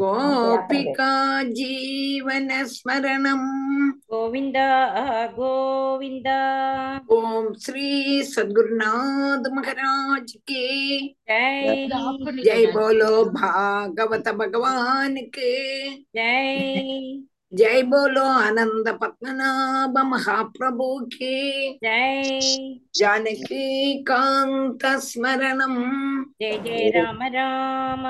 गोपिका जीवन स्मरण गोविंद गोविंद ओम श्री सद्गुरुनाथ महाराज के जय जय बोलो भागवत भगवान के जय జై బోలో ఆనంద పద్మనాభ మహాప్రభుకి. జై. జానకి కాంత స్మరణం. జై జయ రామ రామ.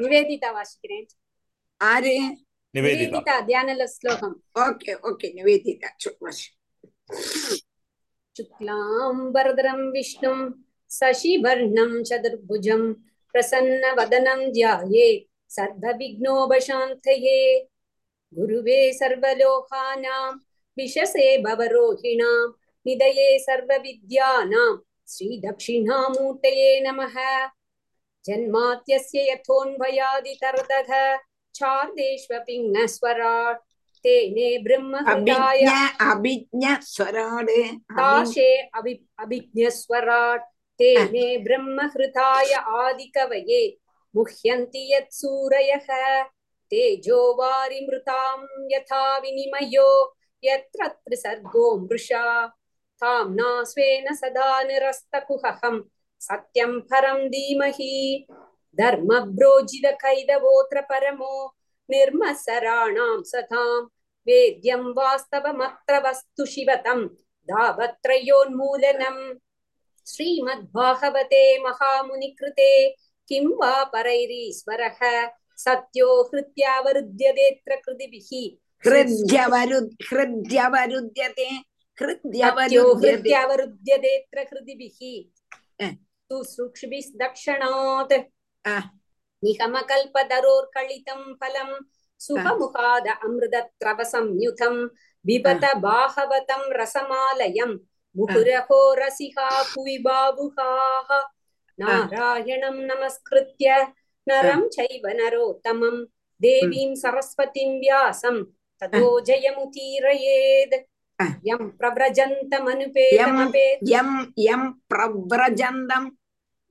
నివేదిత వాసికిరేన్ ఆరే? నివేదిత. ధ్యానల శ్లోకం. Okay okay Nivedita. శుక్లాం వరదరం విష్ణుం శశివర్ణం చతుర్భుజం प्रसन्न प्रसन्नवदनं ध्याये सर्वविघ्नोपशान्तये। गुरुवे सर्वलोकानां विशसे भवरोहिणां निदये सर्वविद्यानां श्रीदक्षिणामूर्तये नमः। जन्मात्यस्य यथोन्भयादितरदः छार्देष्वपिङ्गस्वराट् तेने ब्रह्महृदाय अभिज्ञस्वराट् ताशे अभि अभिज्ञस्वराट्। तेने ब्रह्महृताय आदिकवये मुह्यन्ति यत्सूरयः तेजो वारिमृतां यथा विनिमयो यत्र त्रिसर्गो मृषा ताम्ना स्वेन सदा निरस्तकुहकं सत्यं परं धीमहि धर्मब्रोजितकैदवोऽत्र परमो निर्मत्सराणां सतां वेद्यं वास्तवमत्र वस्तु शिवतं धावत्रयोन्मूलनम् श्रीमद्भागवते महामुनिकृते किं वा परैरीश्वरः सत्यो हृत्यावरुध्यतेऽत्र कृतिभिः हृद्यवरुध्यते हृद्यवरुध्यतेऽत्र कृतिभिः सुश्रुक्षुभिः दक्षिणात् निगमकल्पदरोर्कलितं फलं सुखमुखाद अमृतत्रव संयुतं बिबत बाहवतं रसमालयम् मुहुरहो रसिहा भुवि बाबुहाः नारायणं नमस्कृत्य नरं चैव नरोत्तमं देवीं सरस्वतीं व्यासं ततो जयमुदीरयेत् यं प्रव्रजन्तमनुपेतमपेतं यं प्रव्रजन्तम्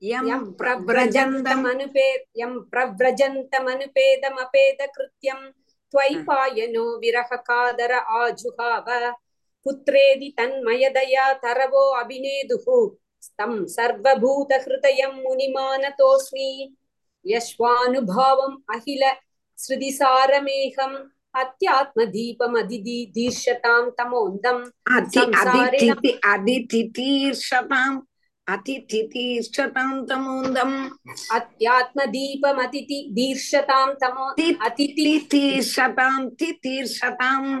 यं प्रव्रजन्तमनुपेत् यं प्रव्रजन्तमनुपेदमपेदकृत्यं त्वयि पायनो विरहकादर आजुहाव पुत्रेदि तन्मयदया तरवो अभिनेदुः। तं सर्वभूतहृदयं मुनिमानतोऽस्मि। यश्वानुभावम् अखिल श्रुतिसारमेहम् अत्यात्मदीपमधिदीर्षतां तमोन्दम्। अतिथितीर्षताम् अतिथितीर्षतां तमोन्दम्। अत्यात्मदीपमतिथि दीर्षतां तमो अतिथितीर्षतां तितीर्षताम्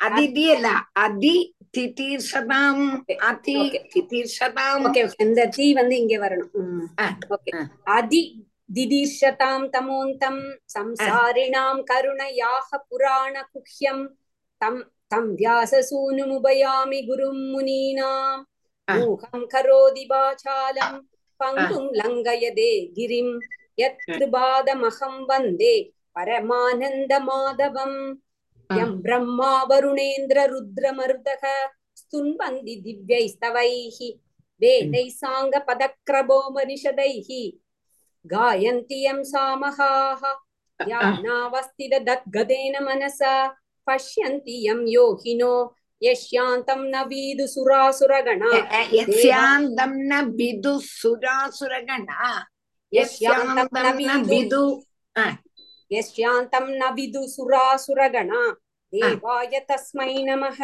அதிதியல்ல அதி திதீர்ஷதாம் அதி திதீர்ஷதாம் இந்த தீ வந்து இங்க வரணும் அதி திதீர்ஷதாம் தமோந்தம் சம்சாரிணாம் கருணையாக புராண குஹ்யம் தம் தம் வியாசசூனுமுபயாமி குரும் முனீனாம் மூகம் கரோதி பாசாலம் பங்கும் லங்கயதே கிரிம் யத் கிருபாதமகம் வந்தே பரமானந்த மாதவம் परमानन्दमाधवम् आ. यं ब्रह्मा वरुणेन्द्ररुद्रमरुदः स्तुन्वन्ति दिव्यैस्तवैः वेदैः साङ्गपदक्रमोपनिषदैः गायन्ति यं सामहाः ध्यानावस्थितदद्गदेन मनसा पश्यन्ति यं योगिनो यश्यान्तं न विदुसुरासुरगणा यस्यान्तं न विदु सुरासुरगणा यस्यान्तं न विदु यश्यान्तं न विदुसुरासुरगणा देवाय तस्मै नमः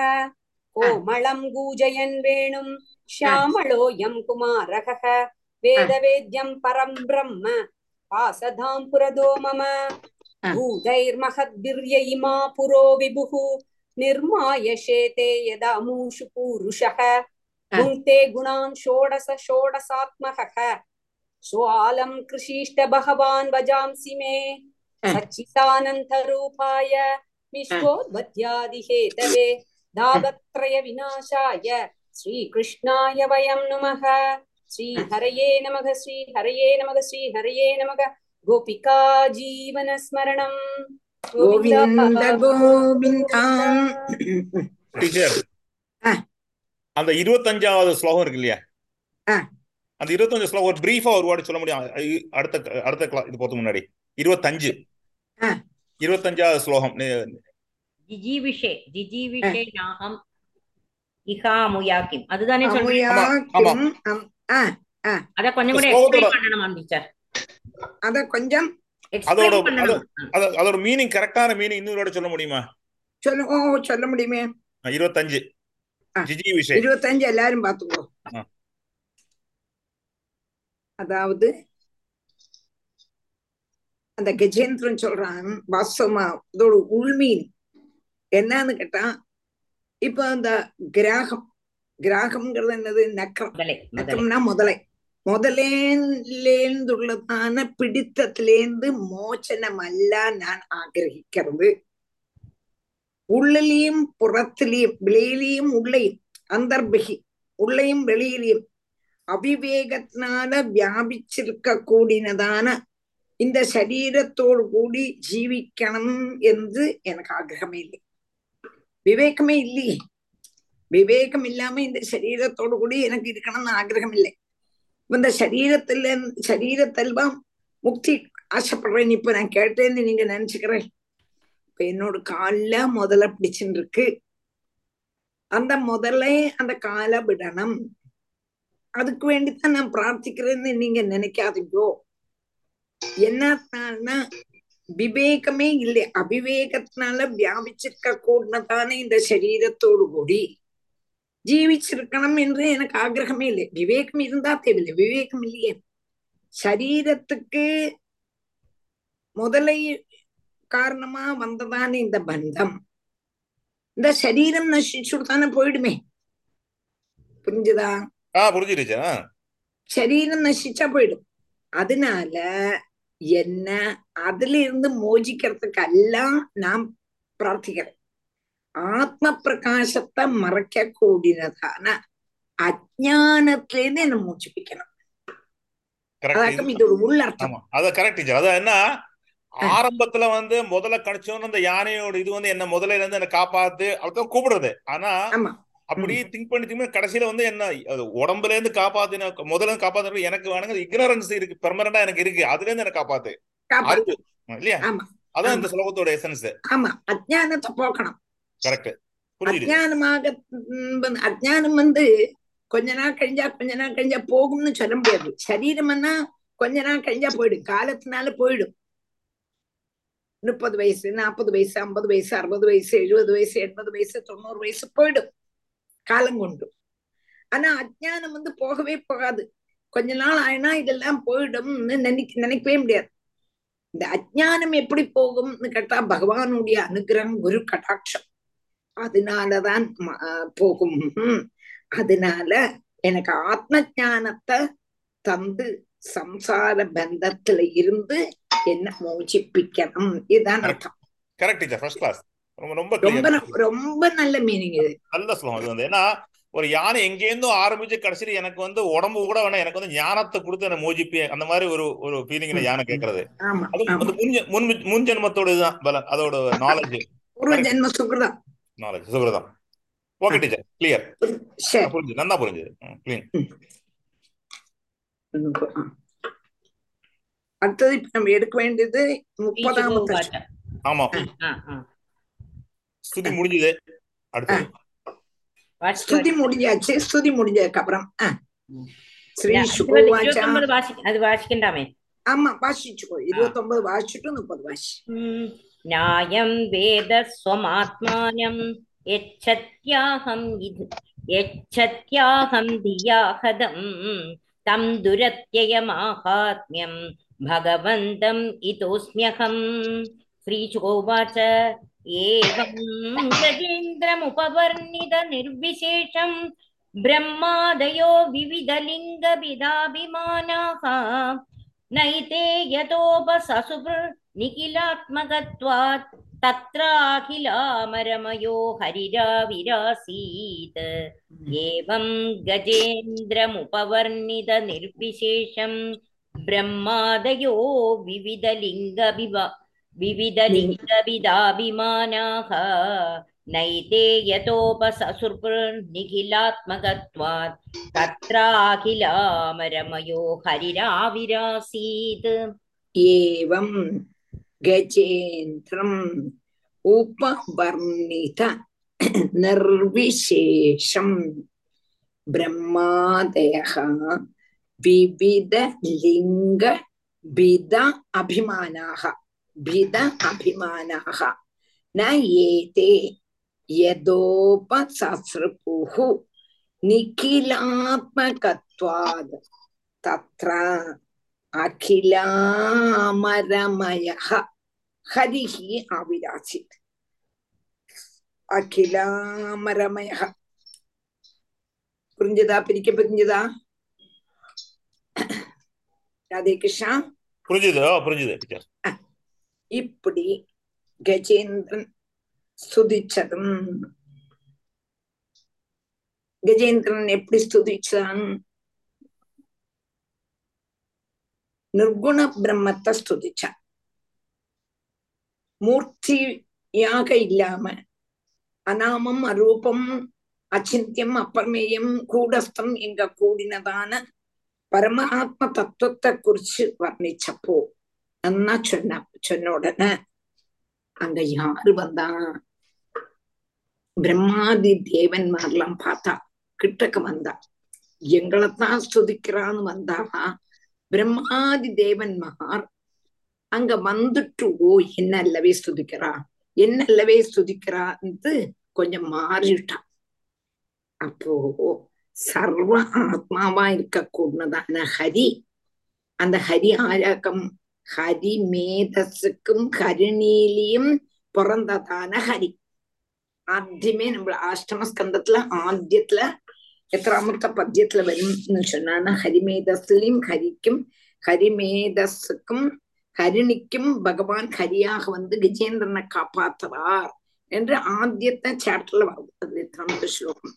कोमलं कूजयन् वेणुं श्यामलोऽयं कुमारकः वेदवेद्यं परं ब्रह्म पासधां पुरदो मम भूतैर्महद्भिर्य इमा पुरो विभुः निर्माय शेते यदा मूषु पूरुषः भुङ्क्ते गुणान् षोडश षोडशात्मकः स्वालं कृषीष्ट भगवान् भजांसि मे Ah. सच्चिदानन्तरूपाय विश्वोद्भत्यादिहेतवे दागत्रयविनाशाय श्रीकृष्णाय वयं नमः श्रीहरये नमः श्रीहरये नमः श्रीहरये नमः गोपिका जीवनस्मरणम् கோவிந்த கோவிந்தாம் டீச்சர் ஆ. அந்த இருபத்தஞ்சாவது ஸ்லோகம் இருக்கு இல்லையா ஆ. அந்த இருபத்தஞ்சு ஸ்லோகம் ஒரு பிரீஃபா ஒரு வார்டு சொல்ல முடியும் ஐ- அடுத்த அடுத்த கிளா இது போறதுக்கு முன்னாடி இருபத்தஞ்சு ஆ. இருபத்தஞ்சாவது ஸ்லோகம். ஜிஜீவிஷே ஜிஜீவிஷே நாகம் இஹாமுயாக்கிம் அதுதானே சொல்றீங்க? அத கொஞ்சம் கூட எக்ஸ்பிளைன் பண்ணணுமா டீச்சர் அத கொஞ்சம் அதோட அதோட மீனிங் கரெக்டான மீனிங் இன்னொரு சொல்ல முடியுமா? சொல்ல சொல்ல முடியுமே. இருபத்தஞ்சு. ஜிஜி விஷயம் இருபத்தஞ்சு எல்லாரும் பாத்துக்கோ. அதாவது அந்த கஜேந்திரன் சொல்றான் வாஸ்தவமா இதோட உள்மீன் என்னன்னு கேட்டா இப்ப அந்த கிராகம் கிராகம்ங்கிறது என்னது? நக்கரம். முதலே முதலே. முதலேந்துள்ளதான பிடித்தத்திலேந்து மோச்சனமல்ல நான் ஆகிரகிக்கிறது. உள்ளிலையும் புறத்திலையும் வெளியிலையும் உள்ளையும் அந்தர்பகி உள்ளையும் வெளியிலையும் அவிவேகத்தினால வியாபிச்சிருக்க கூடினதான இந்த சரீரத்தோடு கூடி ஜீவிக்கணும் என்று எனக்கு ஆகிரகமே இல்லை. விவேகமே இல்லையே விவேகம் இல்லாம இந்த சரீரத்தோடு கூடி எனக்கு இருக்கணும்னு ஆகிரகம் இல்லை. இந்த சரீரத்துல சரீரத்தெல்லாம் முக்தி ஆசைப்படுறேன். இப்ப நான் கேட்டேன்னு நீங்க நினைச்சுக்கிறேன். இப்ப என்னோட கால்ல முதல்ல பிடிச்சுட்டு இருக்கு அந்த முதல்ல அந்த காலை விடணும். அதுக்கு வேண்டித்தான் நான் பிரார்த்திக்கிறேன்னு நீங்க நினைக்காதீங்கோ. என்னன்னா விவேகமே இல்லை. அவிவேகத்தினால வியாபிச்சிருக்க கூடதான இந்த சரீரத்தோடு கூடி. ஜீவிச்சிருக்கணும் என்று எனக்கு ஆகிரகமே இல்லை. விவேகம் இருந்தா தேவையில்லை. விவேகம் இல்லையே. சரீரத்துக்கு முதலை காரணமா வந்ததான இந்த பந்தம். இந்த சரீரம் நசிச்சுதானே போயிடுமே. புரிஞ்சுதா? ஆ புரிஞ்சு டீச்சர் ஆ. சரீரம் நசிச்சா போயிடும். அதனால என்ன? அதுல இருந்து மோചിக்கிறதுக்கெல்லாம் நான் பிரார்த்திக்கிறேன் ஆத்ம பிரகாசத்தை மறைக்க கூடினதான அஜானத்திலேருந்து என்ன மோச்சிப்பிக்கணும் அதாக்கம் இது ஒரு உள்ளர்த்தம் அத கரெக்ட் டீச்சர் அதான் என்ன? ஆரம்பத்துல வந்து முதல்ல கிடைச்சோன்னு அந்த யானையோட இது வந்து என்ன முதல்ல இருந்து என்ன காப்பாத்து அப்படிதான் கூப்பிடுறது. ஆனா ஆமா அப்படி திங்க் பண்ணி திங்க் கடைசியில வந்து என்ன உடம்புல இருந்து காப்பாத்தின முதல்ல இருந்து காப்பாத்து எனக்கு வேணுங்க இக்னரன்ஸ் இருக்கு பெர்மனண்டா எனக்கு இருக்கு அதுல இருந்து என்ன காப்பாத்து. இல்லையா? ஆமா. அதான் இந்த ஸ்லோகத்தோட எசன்ஸ் ஆமா. அஜானத்தை போக்கணும். கரெக்ட் வந்து அஜானம் வந்து கொஞ்ச நாள் கழிஞ்சா கொஞ்ச நாள் கழிஞ்சா போகும்னு சொல்ல முடியாது. சரீரம்னா கொஞ்ச நாள் கழிஞ்சா போயிடும். காலத்தினால போயிடும். முப்பது வயசு நாற்பது வயசு ஐம்பது வயசு அறுபது வயசு எழுபது வயசு எண்பது வயசு தொண்ணூறு வயசு போயிடும். காலம் கொண்டு. ஆனா அஜ்ஞானம் வந்து போகவே போகாது. கொஞ்ச நாள் ஆயினா இதெல்லாம் போயிடும்னு நினைக்க நினைக்கவே முடியாது. இந்த அஜ்ஞானம் எப்படி போகும்னு கேட்டா பகவானுடைய அனுகிரகம் குரு கடாட்சம் அதனாலதான் போகும். அதனால எனக்கு ஆத்ம ஞானத்தை தந்து சம்சார பந்தத்துல இருந்து என்ன மோச்சிப்பிக்கணும் இதுதான் அர்த்தம். Correct teacher. ஃபர்ஸ்ட் கிளாஸ் ரொம்ப ரொம்ப நல்ல மீனிங் இது. நல்ல ஸ்லோகம் இது வந்து ஏன்னா ஒரு யானை எங்கேருந்தோ ஆரம்பிச்சு கடைசியில எனக்கு வந்து உடம்பு கூட வேணாம் எனக்கு வந்து ஞானத்தை கொடுத்து என்ன மோஜிப்பி அந்த மாதிரி ஒரு ஒரு ஃபீலிங்ல யானை கேட்கறது. அது அது முன் முன் ஜென்மத்தோட இதுதான் பலன் அதோட நாலேஜ் ஜென்ம சுகிருதம் நாலேஜ் சுகிருதம் ஓகே டீச்சர் கிளியர் சரி. புரிஞ்சு நல்லா புரிஞ்சுது. கிளீன் அடுத்தது இப்ப நம்ம எடுக்க வேண்டியது முப்பதாமത്തെ வாச்ச ஆமா. ஸ்துதி முடிஞ்சது. அடுத்து ஸ்துதி முடிஞ்சாச்சு. ஸ்துதி முடிஞ்சதுக்கு அப்புறம் அது வாசிக்கண்டாமே. ஆமா வாசிச்சுக்கோ இருபத்தி ஒன்பது வாசிச்சுட்டு முப்பது வாசி. நியாயம் வேத ஸ்வமாத்மானம் எச்சத்யாகம் எச்சத்யாகம் தியாகதம். தம் துரத்யயமாகாத்மியம் பகவந்தம் இதோஸ்மியகம். ஸ்ரீசுகோவாச்ச एवं गजेन्द्रमुपवर्णित निर्विशेषं ब्रह्मादयो विविधलिङ्गविदाभिमानाः नैते यतोपससुभृनिखिलात्मकत्वात् तत्राखिलामरमयो हरिराविरासीत् एवं गजेन्द्रमुपवर्णितनिर्विशेषं ब्रह्मादयो विविधलिङ्गविवा विविधलिङ्गविदाभिमानाः नैते यतोपससुर्निखिलात्मकत्वात् तत्राखिलामरमयो हरिराविरासीत् एवं गजेन्द्रम् उपवर्णित निर्विशेषम् ब्रह्मादयः विविधलिङ्ग भिद अभिमानाः பித அபிமானக ந ஏதே யதோபசஸ்ருபுஹு நிகிலாத்மகத்வாத் தத்ர அகிலாமரமயக ஹரிஹி ஆவிராசித் அகிலாமரமயக புரிஞ்சதா பிரிக்க புரிஞ்சதா ராதே கிருஷ்ணா புரிஞ்சுதோ புரிஞ்சுது இப்படி கஜேந்திரன் ஸ்துதிச்சதும் கஜேந்திரன் எப்படி ஸ்துதிச்சான் நிர்குண பிரம்மத்தை ஸ்துதிச்சான் மூர்த்தியாக இல்லாம அநாமம் அரூபம் அச்சிந்தியம் அப்பிரமேயம் கூடஸ்தம் எங்க கூடினதான பரமாத்ம தத்துவத்தை குறிச்சு வர்ணிச்சப்போ அண்ணா சொன்ன சொன்ன உடனே அங்க யாரு வந்தா பிரம்மாதி தேவன்மார்லாம் பார்த்தா கிட்டக்க வந்தா. எங்களைத்தான் ஸ்துதிக்கிறான்னு வந்தா. பிரம்மாதி தேவன்மார் அங்க வந்துட்டு ஓ என்ன அல்லவே ஸ்துதிக்கிறா? என்ன அல்லவே ஸ்துதிக்கிறான்னு கொஞ்சம் மாறிட்டான் அப்போ சர்வ ஆத்மாவா இருக்க கூடதான ஹரி. அந்த ஹரி ஆராக்கம் ஹரிமேதஸுக்கும் ஹரிநீலியும் பிறந்ததான ஹரி ஆத்தியமே நம்ம ஆஷ்டமஸ்கந்தத்துல ஆத்தியத்துல எத்தனாமத்த பத்தியத்துல வரும்னு சொன்னான்னா ஹரிமேதஸ்லையும் ஹரிக்கும் ஹரிமேதஸுக்கும் ஹரிணிக்கும் பகவான் ஹரியாக வந்து கஜேந்திரனை காப்பாத்துறார் என்று ஆத்தியத்தை சாப்டர்ல அது எத்தனாமத்த ஸ்லோகம்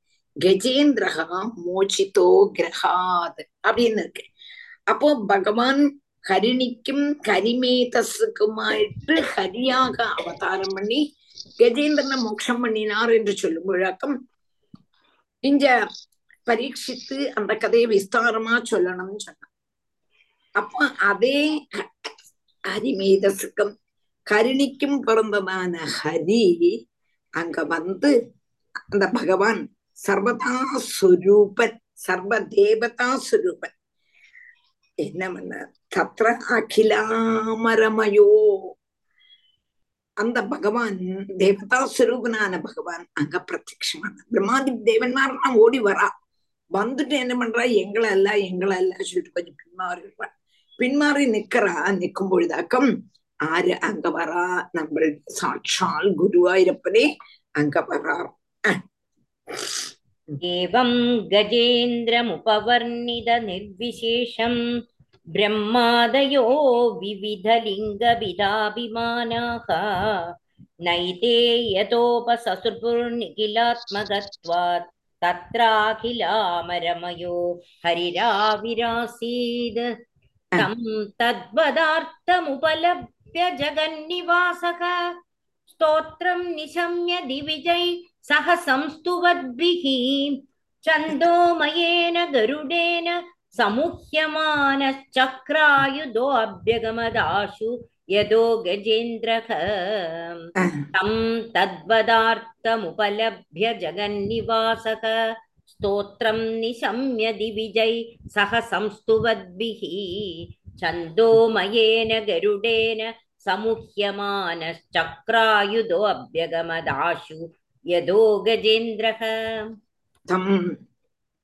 கஜேந்திரகா மோச்சிதோ கிரகாத் அப்படின்னு இருக்கு. அப்போ பகவான் ஹரிணிக்கும் கரிமேதஸுக்குமாயிட்டு ஹரியாக அவதாரம் பண்ணி கஜேந்திரனை மோட்சம் பண்ணினார் என்று சொல்லும் விழக்கம். இங்க பரீட்சித்து அந்த கதையை விஸ்தாரமா சொல்லணும்னு சொன்னான் அப்ப அதே ஹரிமேதஸுக்கும் கருணிக்கும் பிறந்ததான ஹரி அங்க வந்து அந்த பகவான் சர்வதா சுரூபன் சர்வ தேவதா சுரூபன் என்ன பண்ண தத்ர அகிலாமரமயோ அந்த பகவான் தேவதா சுரூபனான பகவான் அங்க பிரத்யமான பிரம்மாதி தேவன்மாரெல்லாம் ஓடி வரா வந்துட்டு என்ன பண்றா எங்களை அல்ல எங்களை அல்ல சொல்லிட்டு கொஞ்சம் பின்மாறிடுறா பின்மாறி நிக்கிறா நிற்கும் பொழுதாக்கம் ஆறு அங்க வரா நம்ம சாட்சால் குருவாயிருப்பனே அங்க வரார் एवं गजेन्द्रमुपवर्णितनिर्विशेषं ब्रह्मादयो विविधलिङ्गविदाभिमानाः नैते यतोपससुर्निखिलात्मकत्वात् तत्राखिलामरमयो हरिराविरासीद् तं तद्वदार्थमुपलभ्य जगन्निवासः स्तोत्रं निशम्य दिविजै सह संस्तुवद्भिः छन्दोमयेन गरुडेन समुह्यमानश्चक्रायुधोऽभ्यगमदाशु यदो गजेन्द्रः तं तद्वदार्थमुपलभ्य जगन्निवासः स्तोत्रं निशम्य दिविजै सह संस्तुवद्भिः छन्दोमयेन गरुडेन समुह्यमानश्चक्रायुधोऽभ्यगमदाशु यदो गजेन्द्रः तं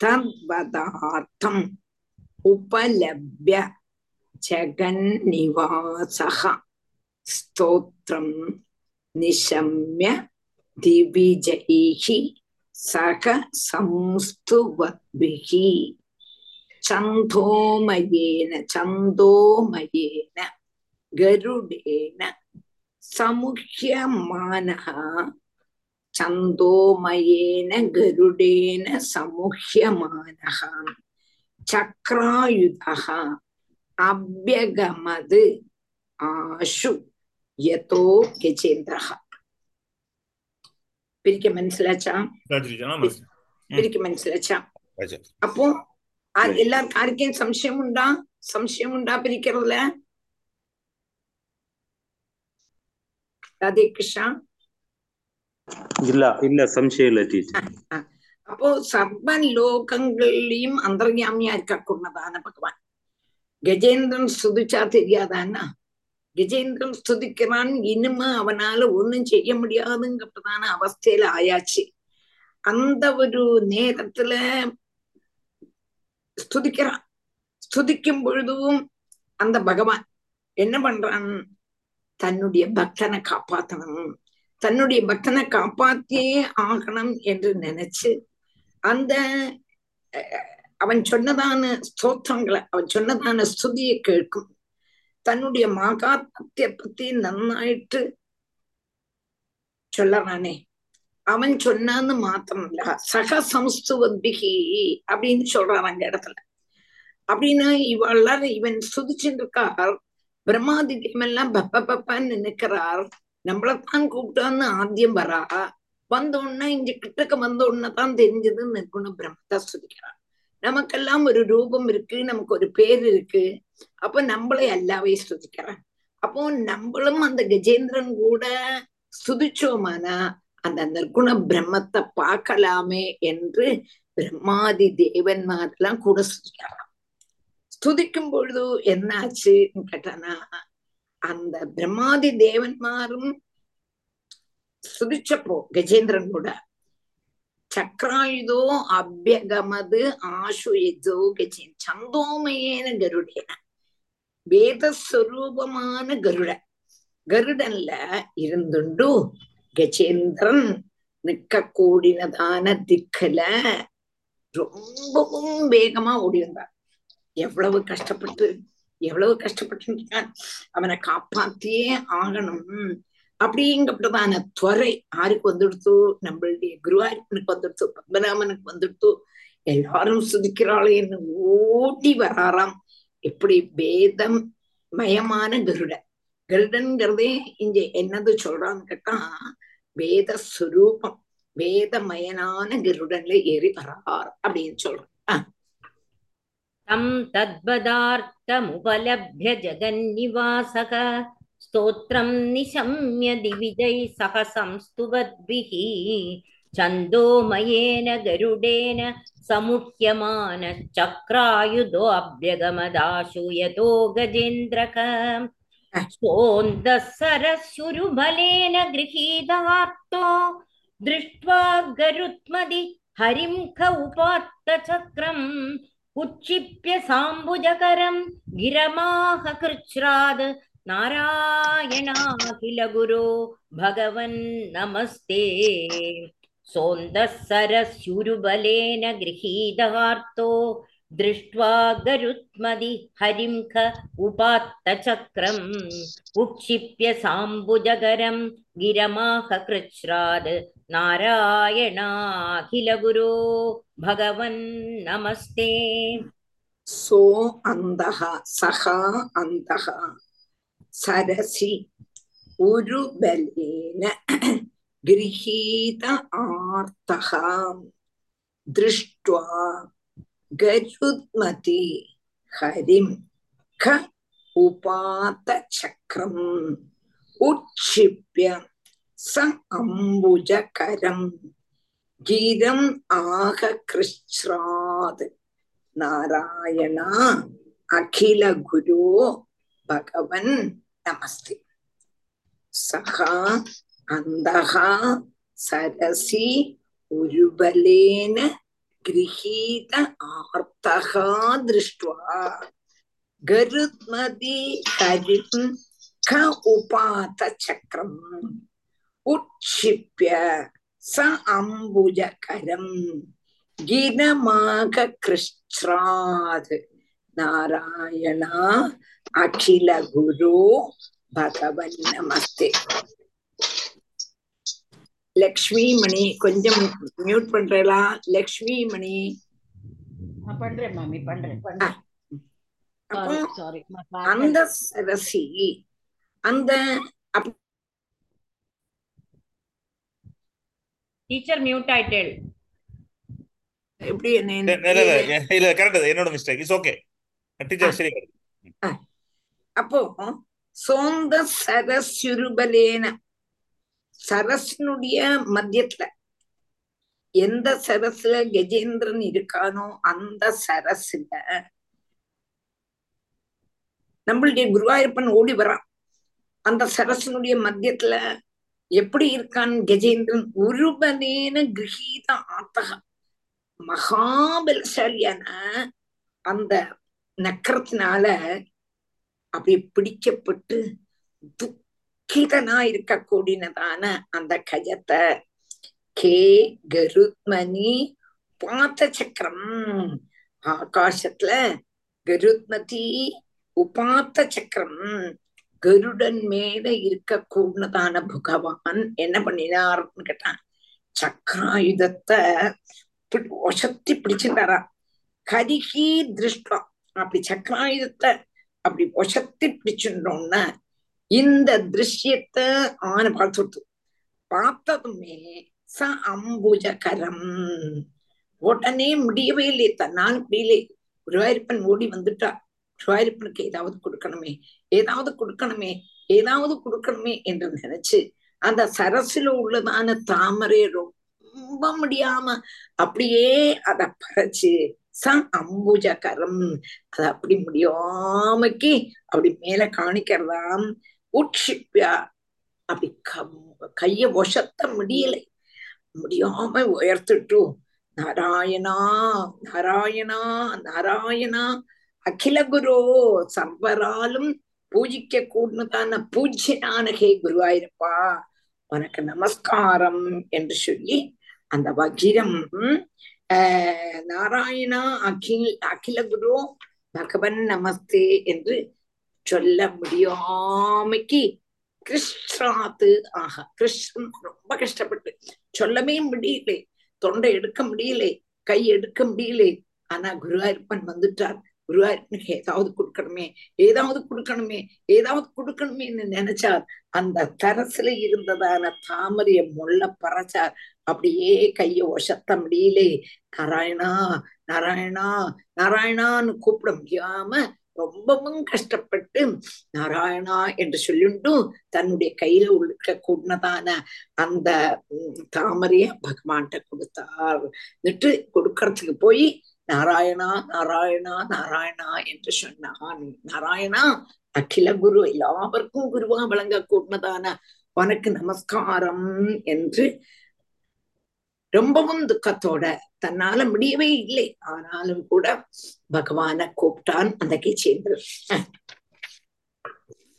तद्वदार्थम् उपलभ्य जगन्निवासः स्तोत्रं निशम्य दिविजैः सह संस्तुवद्भिः छन्दोमयेन छन्दोमयेन गरुडेन समुह्यमानः சந்தோமயேன கருடேன சமுஹ்யமானக சக்ராயுதக அபியகமது ஆஷு யதோ கஜேந்திரக പിരിക്ക് മനസ്സിലാച്ചാ പിരിക്ക് മനസ്സിലാച്ചാ അപ്പോ എല്ലാവർക്കും ആർക്കും സംശയമുണ്ടാ സംശയമുണ്ടാ പിരിക്കറില്ല രാധേകൃഷ്ണ இல்ல இல்ல சம்சயம் இல்ல டீச்சர் அப்போ சர்வ லோகங்கள்லயும் அந்தர்யாமியா இருக்கக்கூடதான பகவான் கஜேந்திரன் ஸ்துதிச்சா தெரியாதான்னா கஜேந்திரன் ஸ்துதிக்கிறான் இனிமே அவனால ஒண்ணும் செய்ய முடியாதுங்கிறதான அவஸ்தையில ஆயாச்சு அந்த ஒரு நேரத்துல ஸ்துதிக்கிறான் ஸ்துதிக்கும் பொழுதும் அந்த பகவான் என்ன பண்றான் தன்னுடைய பக்தனை காப்பாத்தணும் தன்னுடைய பக்தனை காப்பாத்தியே ஆகணும் என்று நினைச்சு அந்த அஹ், அவன் சொன்னதான ஸ்தோத்திரங்களை அவன் சொன்னதான ஸ்துதியை கேட்கும். தன்னுடைய மகாத்மத்தை பத்தி நன்னாயிட்டு சொல்லறானே. அவன் சொன்னான்னு மாத்திரமில்ல. சக சம்ஸ்துவத்பிகி அப்படின்னு சொல்றான் அந்த இடத்துல. அப்படின்னா இவெல்லாம் இவன் சுதிச்சுட்டு இருக்கார். பிரம்மாதி தேவெல்லாம் பப்ப பப்பான்னு நினைக்கிறார். நம்மளத்தான் கூப்பிட்டான்னு ஆத்தியம் வரா. வந்த உடனே இங்க கிட்டக்க வந்த உடனே தான் தெரிஞ்சது நிர்குண பிரம்மத்தை சுதிக்கிறான் நமக்கெல்லாம் ஒரு ரூபம் இருக்கு நமக்கு ஒரு பேர் இருக்கு. அப்ப நம்மளை எல்லாவே ஸ்துதிக்கிறான் அப்போ நம்மளும் அந்த கஜேந்திரன் கூட ஸ்துதிச்சோமானா அந்த நிர்குண பிரம்மத்தை பார்க்கலாமே என்று பிரம்மாதி தேவன்மாரெல்லாம் கூட ஸ்துதிக்கிறான் ஸ்துதிக்கும் பொழுது என்னாச்சுன்னு கேட்டானா அந்த பிரம்மாதி தேவன்மாரும் சுதிச்சப்போ கஜேந்திரன் கூட சக்ராயுதோ அபியகமது ஆசுயதோ கஜேன் சந்தோமயேன கருடேன வேதஸ்வரூபமான கருட கருடன்ல இருந்துண்டு கஜேந்திரன் நிக்க கூடினதான திக்குல ரொம்பவும் வேகமா ஓடி வந்தார் எவ்வளவு கஷ்டப்பட்டு எவ்வளவு கஷ்டப்பட்டு அவனை காப்பாத்தியே ஆகணும். அப்படிங்கப்பட்டதான துறை ஆருக்கு வந்துடுத்து நம்மளுடைய குருவாயூரப்பனுக்கு வந்துடுத்து பத்மநாமனுக்கு வந்துடுத்து எல்லாரும் சுதிக்கிறாளேன்னு ஓடி வராராம். இப்படி வேதம் மயமான கருடன் கருடன்கிறதே இங்க என்னது சொல்றான்னு கேட்டா வேத சுரூபம் வேதமயனான கருடன்ல ஏறி வரார் அப்படின்னு சொல்றான். तं तद्वदार्थमुपलभ्य जगन्निवासः स्तोत्रं निशम्य दिविजैः सह संस्तुवद्भिः छन्दोमयेन गरुडेन समुह्यमानश्चक्रायुधोऽभ्यगमदाशु यतो गजेन्द्रक सोऽन्दः सरशुरुबलेन गृहीतार्तो दृष्ट्वा गरुत्मदि हरिं ख उपात्तचक्रम् उच्छिप्य साम्बुजकरं गिरमाह कृच्छ्राद् नारायणाखिल गुरो भगवन् नमस्ते सोऽन्दः सरस्युरुबलेन गृहीतार्तो दृष्ट्वा गरुत्मदि हरिं ख उपात्तचक्रम् उक्षिप्य साम्बुजगरं गिरमाह कृच्छ्राद् नारायणाखिलगुरो भगवन् नमस्ते सो अन्तः सहा अन्तः सरसि उरुबलेन गृहीत आर्तः दृष्ट्वा गरुद्मति हरिं ख उपातचक्रम् उत्क्षिप्य ச அம்புஜகரம். கீதம் ஆக கிருஷ்ராத். நாராயணா அகில குரு பகவன் நமஸ்தி. சகா அந்தகா சரசி உருபலேன கிரகீத ஆர்த்தகா திருஷ்டுவா. கருத்மதி கரிம் க உபாத சக்கரம். உட்சிப்பிய ச அம்புஜகரம் கினமாக கிருஷ்டாத் நாராயணா அகில குரு பகவன் நமஸ்தே லக்ஷ்மி மணி கொஞ்சம் மியூட் பண்றலா லக்ஷ்மி மணி பண்றேன் மாமி பண்றேன். அந்த சரசி அந்த டீச்சர் மியூட் ஆயிட்டேள். எப்படி இல்ல கரெக்ட் என்னோட மிஸ்டேக் இட்ஸ் ஓகே டீச்சர் சரி அப்போ சோந்த சரசுருபலேன. சரஸ்னுடைய மத்தியத்துல எந்த சரஸ்ல கஜேந்திரன் இருக்கானோ அந்த சரஸ்ல நம்மளுடைய குருவாயூரப்பன் ஓடி வரான். அந்த சரசனுடைய மத்தியத்துல எப்படி இருக்கான் கஜேந்திரன்? உருபனேன கிரகீத ஆத்தக. மகாபலசாலியான அந்த நக்கரத்தினால அப்படி பிடிக்கப்பட்டு துக்கிதனா இருக்கக்கூடியதான அந்த கஜத்தை கே. கருத்மணி பாத்த சக்கரம் ஆகாசத்துல கருத்மதி உபாத்த சக்கரம் கருடன் மேல இருக்க கூடதான பகவான் என்ன பண்ணினார்னு கேட்டான். சக்கராயுதத்தை ஒசத்தி பிடிச்சிருந்தாரா கருகி திருஷ்டம். அப்படி சக்கராயுதத்தை அப்படி ஒசத்தி பிடிச்சிருந்தோம்னா இந்த திருஷ்யத்தை ஆன பார்த்துட்டு. பார்த்ததுமே ச அம்புஜகரம். உடனே முடியவே இல்லையே தன்னால் முடியலே குருவாயிருப்பன் ஓடி வந்துட்டா. ஷுவாரிப்பனுக்கு ஏதாவது கொடுக்கணுமே ஏதாவது கொடுக்கணுமே ஏதாவது கொடுக்கணுமே என்று நினைச்சு அந்த சரசுல உள்ளதான தாமரை ரொம்ப முடியாம அப்படியே அத பறைச்சு ச அம்புஜகரம் அத அப்படி முடியாமக்கி அப்படி மேல காணிக்கிறதாம் உட்சிப்பியா அப்படி க- கைய ஒசத்த முடியலை. முடியாம உயர்த்துட்டு நாராயணா நாராயணா நாராயணா அகில குரு சர்வராலும் பூஜிக்க கூடதான பூஜ்யனான ஹே குருவாயிருப்பா. உனக்கு நமஸ்காரம் என்று சொல்லி அந்த வகிரம் ஆஹ் நாராயணா அகில் அகில குரு பகவன் நமஸ்தே என்று சொல்ல முடியாமைக்கு கிருஷ்ணாத்து ஆஹா கிருஷ்ணன் ரொம்ப கஷ்டப்பட்டு. சொல்லவே முடியல. தொண்டை எடுக்க முடியலே. கை எடுக்க முடியலே. ஆனா குருவாயிருப்பன் வந்துட்டார். குருவாருக்கு ஏதாவது கொடுக்கணுமே ஏதாவது கொடுக்கணுமே ஏதாவது கொடுக்கணுமேன்னு நினைச்சார். அந்த தரசுல இருந்ததான தாமரைய முள்ள பறச்சார். அப்படியே கைய ஒசத்த முடியலே. நாராயணா நாராயணா நாராயணான்னு கூப்பிட முடியாம ரொம்பவும் கஷ்டப்பட்டு நாராயணா என்று சொல்லிண்டும் தன்னுடைய கையில உள்ள கூடதான அந்த தாமரைய பகவான்கிட்ட கொடுத்தார். கொடுக்கறதுக்கு போய் நாராயணா நாராயணா நாராயணா என்று சொன்னான் நாராயணா அகில குரு எல்லாருக்கும் குருவா விளங்க கூடதான உனக்கு நமஸ்காரம் என்று ரொம்பவும் துக்கத்தோட தன்னால முடியவே இல்லை ஆனாலும் கூட பகவான கூப்பிட்டான் அந்த கீச்சேந்திரன்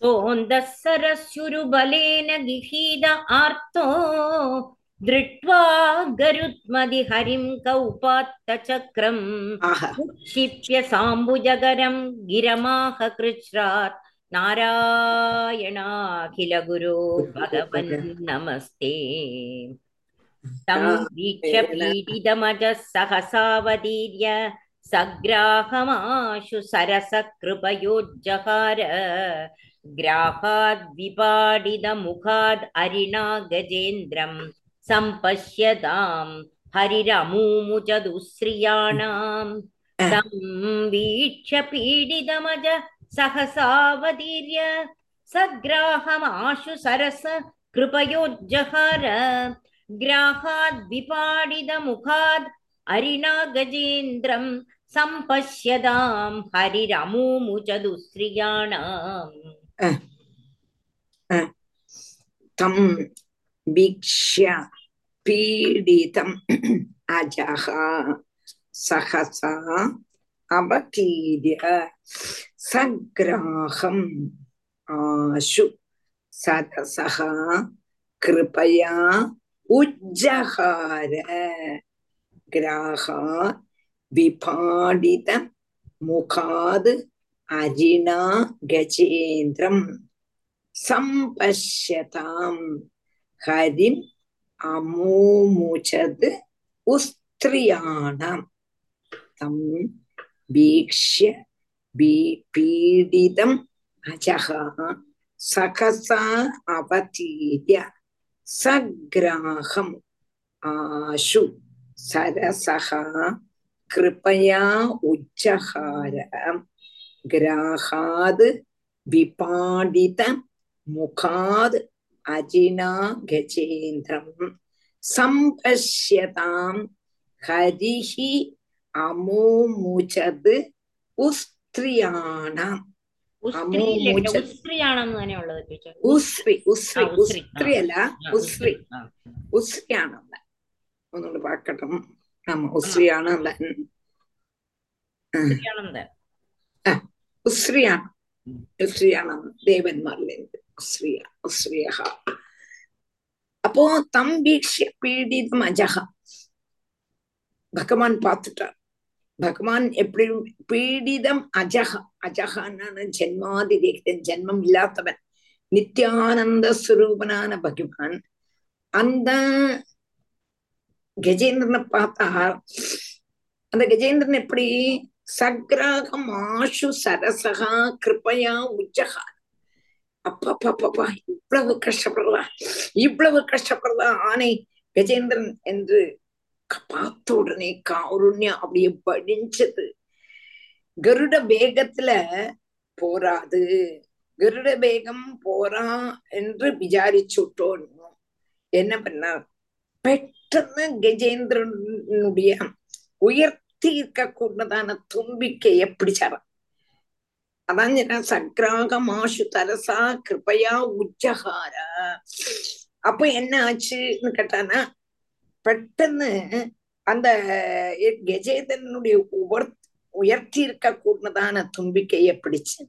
सोऽन्दः सरस्युरुबलेन गिहीद आर्तो दृष्ट्वा गरुत्मदिहरिं कौपात्तचक्रम् ஆஹா उक्षिप्य साम्बुजगरं गिरमाह कृच्छ्रात् नारायणाखिलगुरो भगवन् नमस्ते तं वीक्ष्य पीडितमजः सहसावतीर्य सग्राहमाशु सरसकृपयोज्जहार ग्राहाद्विपाडितमुखाद् हरिणा गजेन्द्रं सम्पश्यतां हरिरमूमुच दुःश्रियाणाम् तं वीक्ष्य पीडितमज सहसावतीर्य सद्ग्राहमाशु सरस कृपयोज्जहार ग्राहाद् विपाडितमुखाद् अरिणा गजेन्द्रं सम्पश्यतां हरिरमूमुचदुस्त्रियाणाम् तं वीक्ष्य पीडितम् अजः सहसा अवतीर्य सग्राहम् आशु सदसः कृपया उज्जहार ग्राहा विपाडित मुखाद् अरिणा गजेन्द्रम् सम्पश्यताम् हरिम् अमूमुचद् उस्त्रियाणाम् तं वीक्ष्य பீடிதம் அஜகா சகசா அவதீரிய சக்ராஹம் ஆஷு சதசகா கிருபயா உஜ்ஜகார கிராகா விபாடித முகாது அஜினா கஜேந்திரம் சம்பஷ்யதாம் ஹரிம் അമോമുചത് ഉസ്ത്രിയാണം തം വീക്ഷ്യ പീഡിതം അജഹ സഹസ അവതീര്യ സഗ്രാഹം ആശു സരസഹ കൃപയാ ഉച്ചഹാര ഗ്രാഹാത് വിപാടിത മുഖാത് ഉസ്രി ആ. ഉസ്രിയാണല്ല ഒന്നുകൂടെ പാക്കട്ടെ ആമ ഉസ്രിയാണല്ല ഉസ്ത്രീയാണെന്ന് ഉസ്രിയാണ് ഉം. ഉസ്രിയാണ് ദേവന്മാരിലുണ്ട് ഉസ്രിയ ഉസ്രിയ அப்போ தம் வீக்ஷிய பீடிதம் அஜகா பகவான் பார்த்துட்டார் பகவான் எப்படி பீடிதம் அஜக அஜகான்னு ஜென்மாதிரேகன் ஜென்மம் இல்லாதவன் நித்யானந்த சுரூபனான பகவான் அந்த கஜேந்திரனை பார்த்தா அந்த கஜேந்திரன் எப்படி சக்ராகம் ஆஷு சரசகா கிருபையா அப்பா பாப்பாப்பா இவ்வளவு கஷ்டப்படலாம் இவ்வளவு கஷ்டப்படுறதா ஆனை கஜேந்திரன் என்று பார்த்த உடனே காருண்யம் அப்படியே படிஞ்சது கருட வேகத்துல போராது கருட வேகம் போறா என்று விசாரிச்சுட்டோம் என்ன பண்ணார்? പെട്ടെന്ന് ഗജേന്ദ്രനുടിയ ഉയർത്തിയിരിക്കൂടതാണ് തുമ്പിക്കയെ പിടിച്ചാറ് அதான் சக்ராக மாஷு തരസാ കൃപയാ ഉജ്ജഹാര. அப்ப என்ன ஆச்சுன்னு கேட்டானா பெட்டன்னு அந்த கஜேதனுடைய உயர் உயர்த்தி இருக்க கூடதான தும்பிக்கைய பிடிச்சு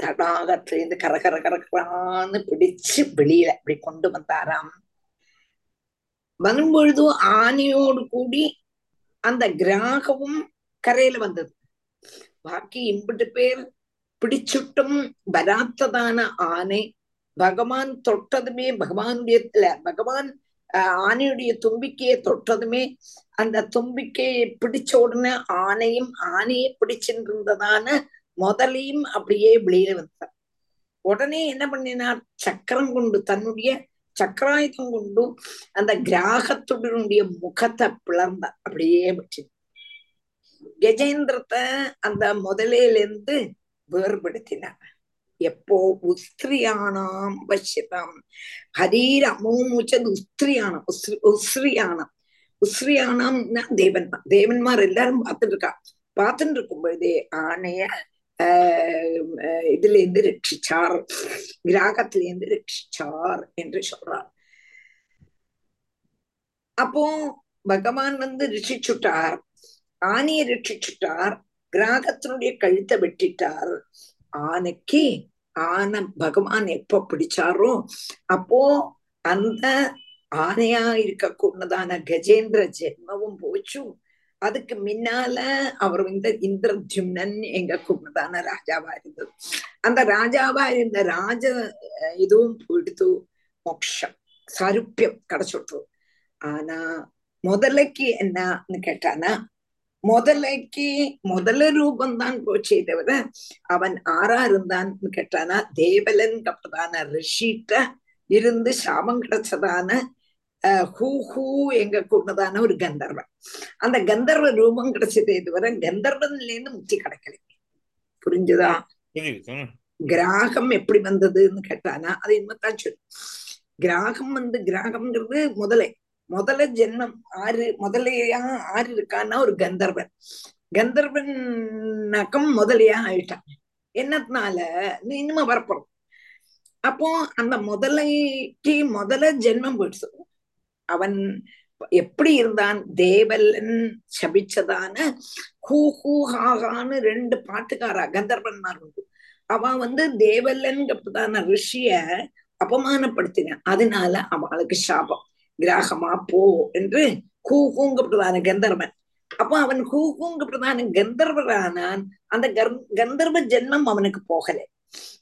தடாகத்திலிருந்து கரகர கரகரான்னு பிடிச்சு வெளியில அப்படி கொண்டு வந்தாராம் வரும்பொழுது ஆனையோடு கூடி அந்த கிராகவும் கரையில வந்தது பாக்கி இம்பிட்டு பேர் പിടിച്ചിട്ടും വരാത്തതാണ് ആനെ ഭഗവാൻ തൊട്ടതുമേ ഭഗവാനുடைய ഭഗവാൻ ஆனையுடைய தும்பிக்கையை தொட்டதுமே அந்த தும்பிக்கையை பிடிச்ச உடனே ஆனையும் ஆனையை பிடிச்சுட்டு முதலையும் அப்படியே வெளியில வந்தார் உடனே என்ன பண்ணினார்? சக்கரம் கொண்டு தன்னுடைய சக்கராயுதம் கொண்டு அந்த கிராகத்துடனுடைய முகத்தை பிளந்தார் அப்படியே விட்டு கஜேந்திரத்தை அந்த முதலையிலிருந்து வேறுபடுத்தினார் எப்போ உஸ்திரியானாம் பஷ்யதாம் ஹரீர் அமோமுச்சது உஸ்திரியானம். உஸ்ரி உஸ்ரியானம். உஸ்ரியானம்னா தேவன்மார். தேவன்மார் எல்லாரும் பார்த்துட்டு இருக்கா பார்த்துட்டு இருக்கும் பொழுதே ஆணைய ஆஹ் ஆஹ் இதுல இருந்து ரட்சிச்சார். கிராகத்துல இருந்து ரட்சிச்சார் என்று சொல்றார். அப்போ பகவான் வந்து ரட்சிச்சுட்டார் ஆனையை ரட்சிச்சுட்டார். கிராகத்தினுடைய கழுத்தை வெட்டிட்டார். ஆனைக்கு ஆனை பகவான் எப்ப பிடிச்சாரோ அப்போ அந்த ஆனையா இருக்க கூடதான கஜேந்திர ஜென்மவும் போச்சு. அதுக்கு முன்னால அவர் இந்த இந்திரத்யும்னன் எங்க கூடதான ராஜாவா இருந்தது. அந்த ராஜாவா இருந்த ராஜ இதுவும் போயிடுத்து மோட்சம் சாருப்பியம் கிடைச்சுட்டு ஆனா முதலைக்கு என்னன்னு கேட்டானா முதலைக்கு முதல ரூபம்தான் போச்சே தவிர அவன் ஆறா இருந்தான்னு கேட்டானா தேவலன் கப்பதான ரிஷிட்ட இருந்து சாபம் கிடைச்சதான ஹூ ஹூ எங்க கூடதான ஒரு கந்தர்வன் அந்த கந்தர்வ ரூபம் கிடைச்சதே தவிர கந்தர்வன்ல இருந்து முக்தி கிடைக்கல புரிஞ்சுதா. கிராகம் எப்படி வந்ததுன்னு கேட்டானா அது இனிமத்தான் சொல்லு கிராகம் வந்து கிராகம்ங்கிறது முதலை முதல ஜென்மம் ஆறு முதலையா ஆறு இருக்கான்னா ஒரு கந்தர்வன். கந்தர்வனாக்கம் முதலையா ஆயிட்டான். என்னத்தினால நீ இனிமே வரப்போறோம். அப்போ அந்த முதலைக்கு முதல ஜென்மம் போயிடுச்சு. அவன் எப்படி இருந்தான்? தேவலன் சபிச்சதான ஹூ ஹூ ஹாகான்னு ரெண்டு பாட்டுக்காரா கந்தர்வன்மார் உண்டு அவன் வந்து தேவலன்கிறதான ரிஷிய அபமானப்படுத்தினான். அதனால அவளுக்கு சாபம். கிராகமா போ என்று கூகுங்கப்பட்டதான கந்தர்வன். அப்போ அவன் கூகுங்கப்பட்டதான கந்தர்வரானான். அந்த கர்- கந்தர்வ ஜென்மம் அவனுக்கு போகல.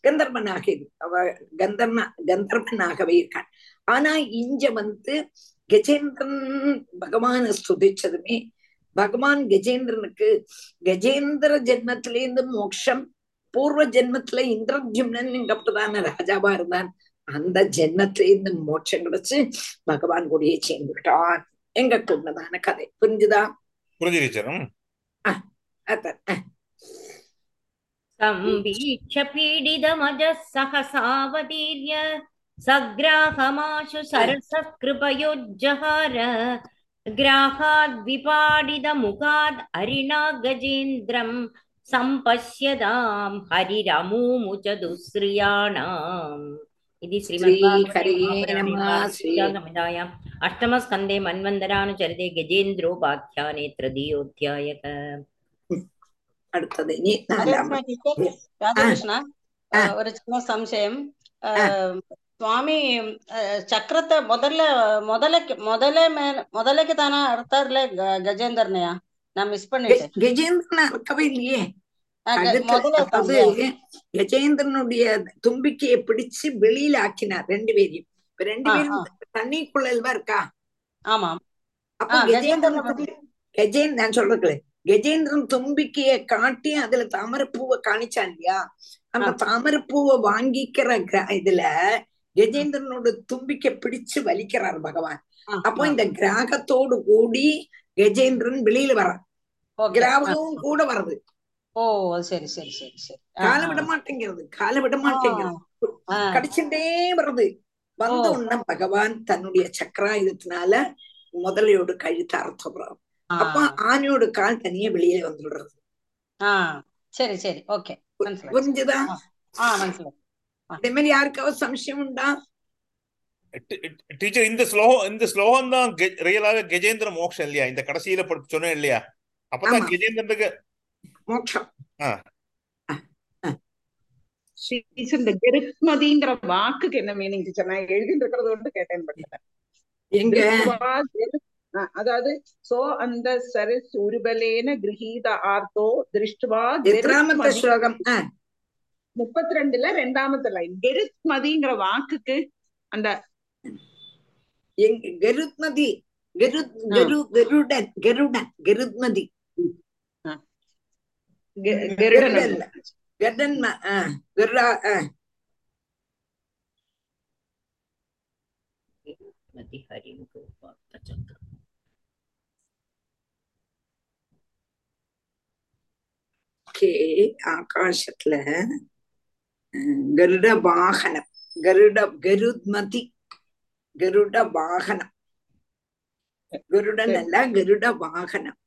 கந்தர்வனாக அவ கந்தர்வ கந்தர்வனாகவே இருக்கான். ஆனா இஞ்ச வந்து கஜேந்திரன் பகவான ஸ்துதிச்சதுமே பகவான் கஜேந்திரனுக்கு கஜேந்திர ஜென்மத்திலேருந்து மோட்சம் பூர்வ ஜென்மத்துல இந்திரஜும்னன் எங்கப்பட்டதான ராஜாவா இருந்தான். அந்த ஜென்மத்தில இருந்து மோட்சம் கிடைச்சு பகவான் கூடயே சேர்ந்துட்டான் எங்க கொண்டதான கதை புரிஞ்சுதா புரிஞ்சு டீச்சர் ம். அதான் அஹ். संवीक्ष्य पीडितमजः सहसावतीर्य सग्राहमाशु सरसः कृपयोज्जहार ग्राहाद्विपाडितमुखाद् हरिणा गजेन्द्रं सम्पश्यतां हरिरमूमुच दुःश्रियाणाम् इति श्रीमद्भागवतायाम् अष्टमस्कन्दे मन्वन्तरानुचरिते गजेन्द्रोपाख्याने तृतीयोऽध्यायः അടുത്തത് ഇനി രാധാകൃഷ്ണ ഒരു ചിന്ന സംശയം. சுவாமி சக்கரத்தை முதல்ல முதல முதல மேல முதலைக்கு தானே அர்த்தார்ல கஜேந்திரனையா நான் மிஸ் பண்ணிட்டேன் கஜேந்திரன் அர்த்தவே இல்லையே அதாவது கஜேந்திரனுடைய தும்பிக்கையை பிடிச்சு வெளியில ஆக்கினார் ரெண்டு பேரையும். இப்ப ரெண்டு பேரும் தண்ணிக்குள்ளல்வா இருக்கா? ஆமா. அப்ப கஜேந்திரன் கஜேந்திரன் நான் சொல்றேன் கஜேந்திரன் தும்பிக்கைய காட்டி அதுல தாமரைப்பூவை காணிச்சான் இல்லையா? அந்த தாமரைப்பூவை வாங்கிக்கிற இதுல கஜேந்திரனோட தும்பிக்கை பிடிச்சு வலிக்கிறார் பகவான். அப்போ இந்த கிராகத்தோடு கூடி கஜேந்திரன் வெளியில வர்றான் கிராகமும் கூட வர்றது. ஓ சரி சரி சரி சரி. கால விட மாட்டேங்கிறது கால விட மாட்டேங்கிறது கடிச்சுட்டே வருது. வந்த உடனே பகவான் தன்னுடைய சக்கராயுதத்தினால முதலையோட கழுத்து அறுத்துடுறாரு அப்ப ஆணையோட கால் தனியா வெளியே வந்துடுறது. சரி சரி. ஓகே. புரிஞ்சுதா? அதே மாதிரி யாருக்காவது சம்சயம் உண்டா? டீச்சர் இந்த ஸ்லோகம் இந்த ஸ்லோகம் தான் ரியலாக கஜேந்திர மோக்ஷம் இல்லையா? இந்த கடைசியில சொன்னேன் இல்லையா? அப்பதான் கஜேந்திரனுக்கு மோட்சம். இந்த கெருத்மதிங்கிற வாக்குக்கு என்ன மீனிங் டீச்சர் நான் எழுதிட்டு இருக்கிறது கொண்டு கேட்டேன் ஆ, அதாவது சோ அந்த சரஸ் உருபலேன கிரகீத ஆர்த்தோ திருஷ்டுவா ஸ்லோகம்? முப்பத்தி ரெண்டுல ரெண்டாமത്തെ லைன் கெருத்மதிங்கிற வாக்குக்கு அந்த கருத்மதி கருத் ஆ. கரு கருடன் கருடன் கருத்மதி கே ஆகாசத்துல கருட வாகனம் கருட கருத்மதி கருட வாகனம் கருடன் அல்ல கருட வாகனம்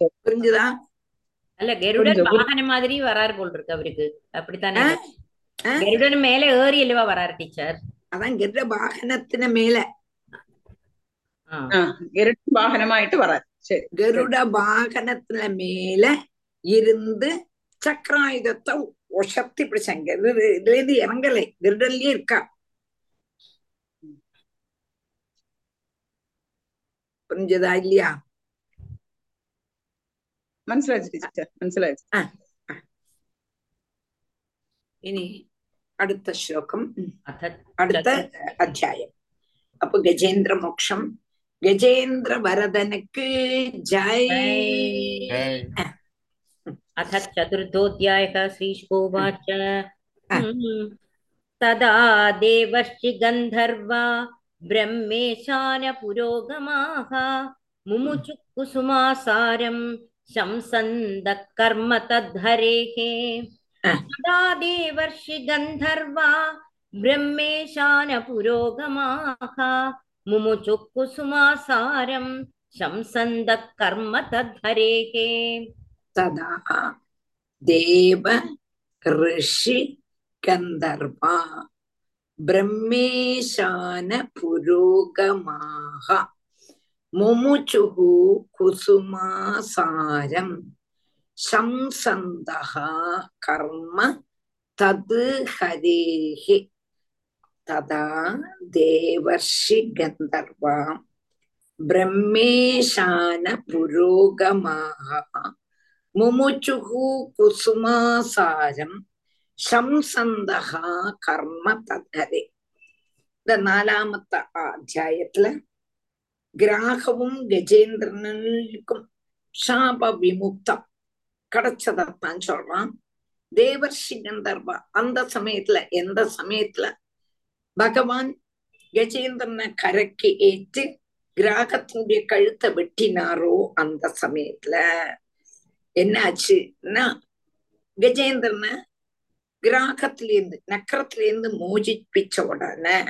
புரிஞ்சுதா அல்ல கருடன் வாகன மாதிரி வராரு போல் இருக்கு அவருக்கு. அப்படித்தானே கருடன் மேல ஏறி அல்லவா வராரு டீச்சர்? அதான் கருட வாகனத்தின மேல. கருட வாகனமாயிட்டு வராரு. கருட வாகனத்துல மேல இருந்து சக்கராயுதத்தை ஒசத்தி பிடிச்சாங்க. இதுல இருந்து இறங்கலை. கருடன்லயே இருக்கா? புரிஞ்சதா இல்லையா? മനസ്സിലായി ടീച്ചർ മനസ്സിലായി ഇനി അടുത്ത ശ്ലോകം അടുത്ത അധ്യായം അപ്പൊ ഗജേന്ദ്ര മോക്ഷം ഗജേന്ദ്ര വരദനക്ക് ജയ അഥ ചതുർത്ഥോധ്യായ ശ്രീശുവാച തദാ ദേവശ്ചി ഗന്ധർവ ബ്രഹ്മേശാന പുരോഗമാഹ മുമുചു കുസുമാസാരം शंसन्दः कर्म तद्धरेः तदा देवर्षि गन्धर्वा ब्रह्मेशान पुरोगमाः मुमुचुः कुसुमासारं शंसन्दः कर्म तद्धरेः। तदा देव ऋषि गन्धर्वा ब्रह्मेशान முமுச்சுகு குசுமாசாரம் சம்சந்தகா கர்ம தது ஹரேஹி ததா தேவர்ஷி கந்தர்வாம் பிரம்மேஷான புரோகமாக முமுச்சுகு குசுமாசாரம் சம்சந்தகா கர்ம ததரே இந்த நாலாமத்த அத்தியாயத்துல கிராகவும் கஜேந்திரனுக்கும் சாப விமுக்தம். கிடைச்சதத்தான் சொல்றான். தேவர்ஷி கந்தர்வா அந்த சமயத்துல எந்த சமயத்துல? பகவான் கஜேந்திரனை கரைக்கு ஏற்று கிராகத்தினுடைய கழுத்தை வெட்டினாரோ அந்த சமயத்துல. என்னாச்சுன்னா கஜேந்திரனை கிராகத்திலேருந்து நக்கரத்திலேருந்து மோஜிப்பிச்ச உடனே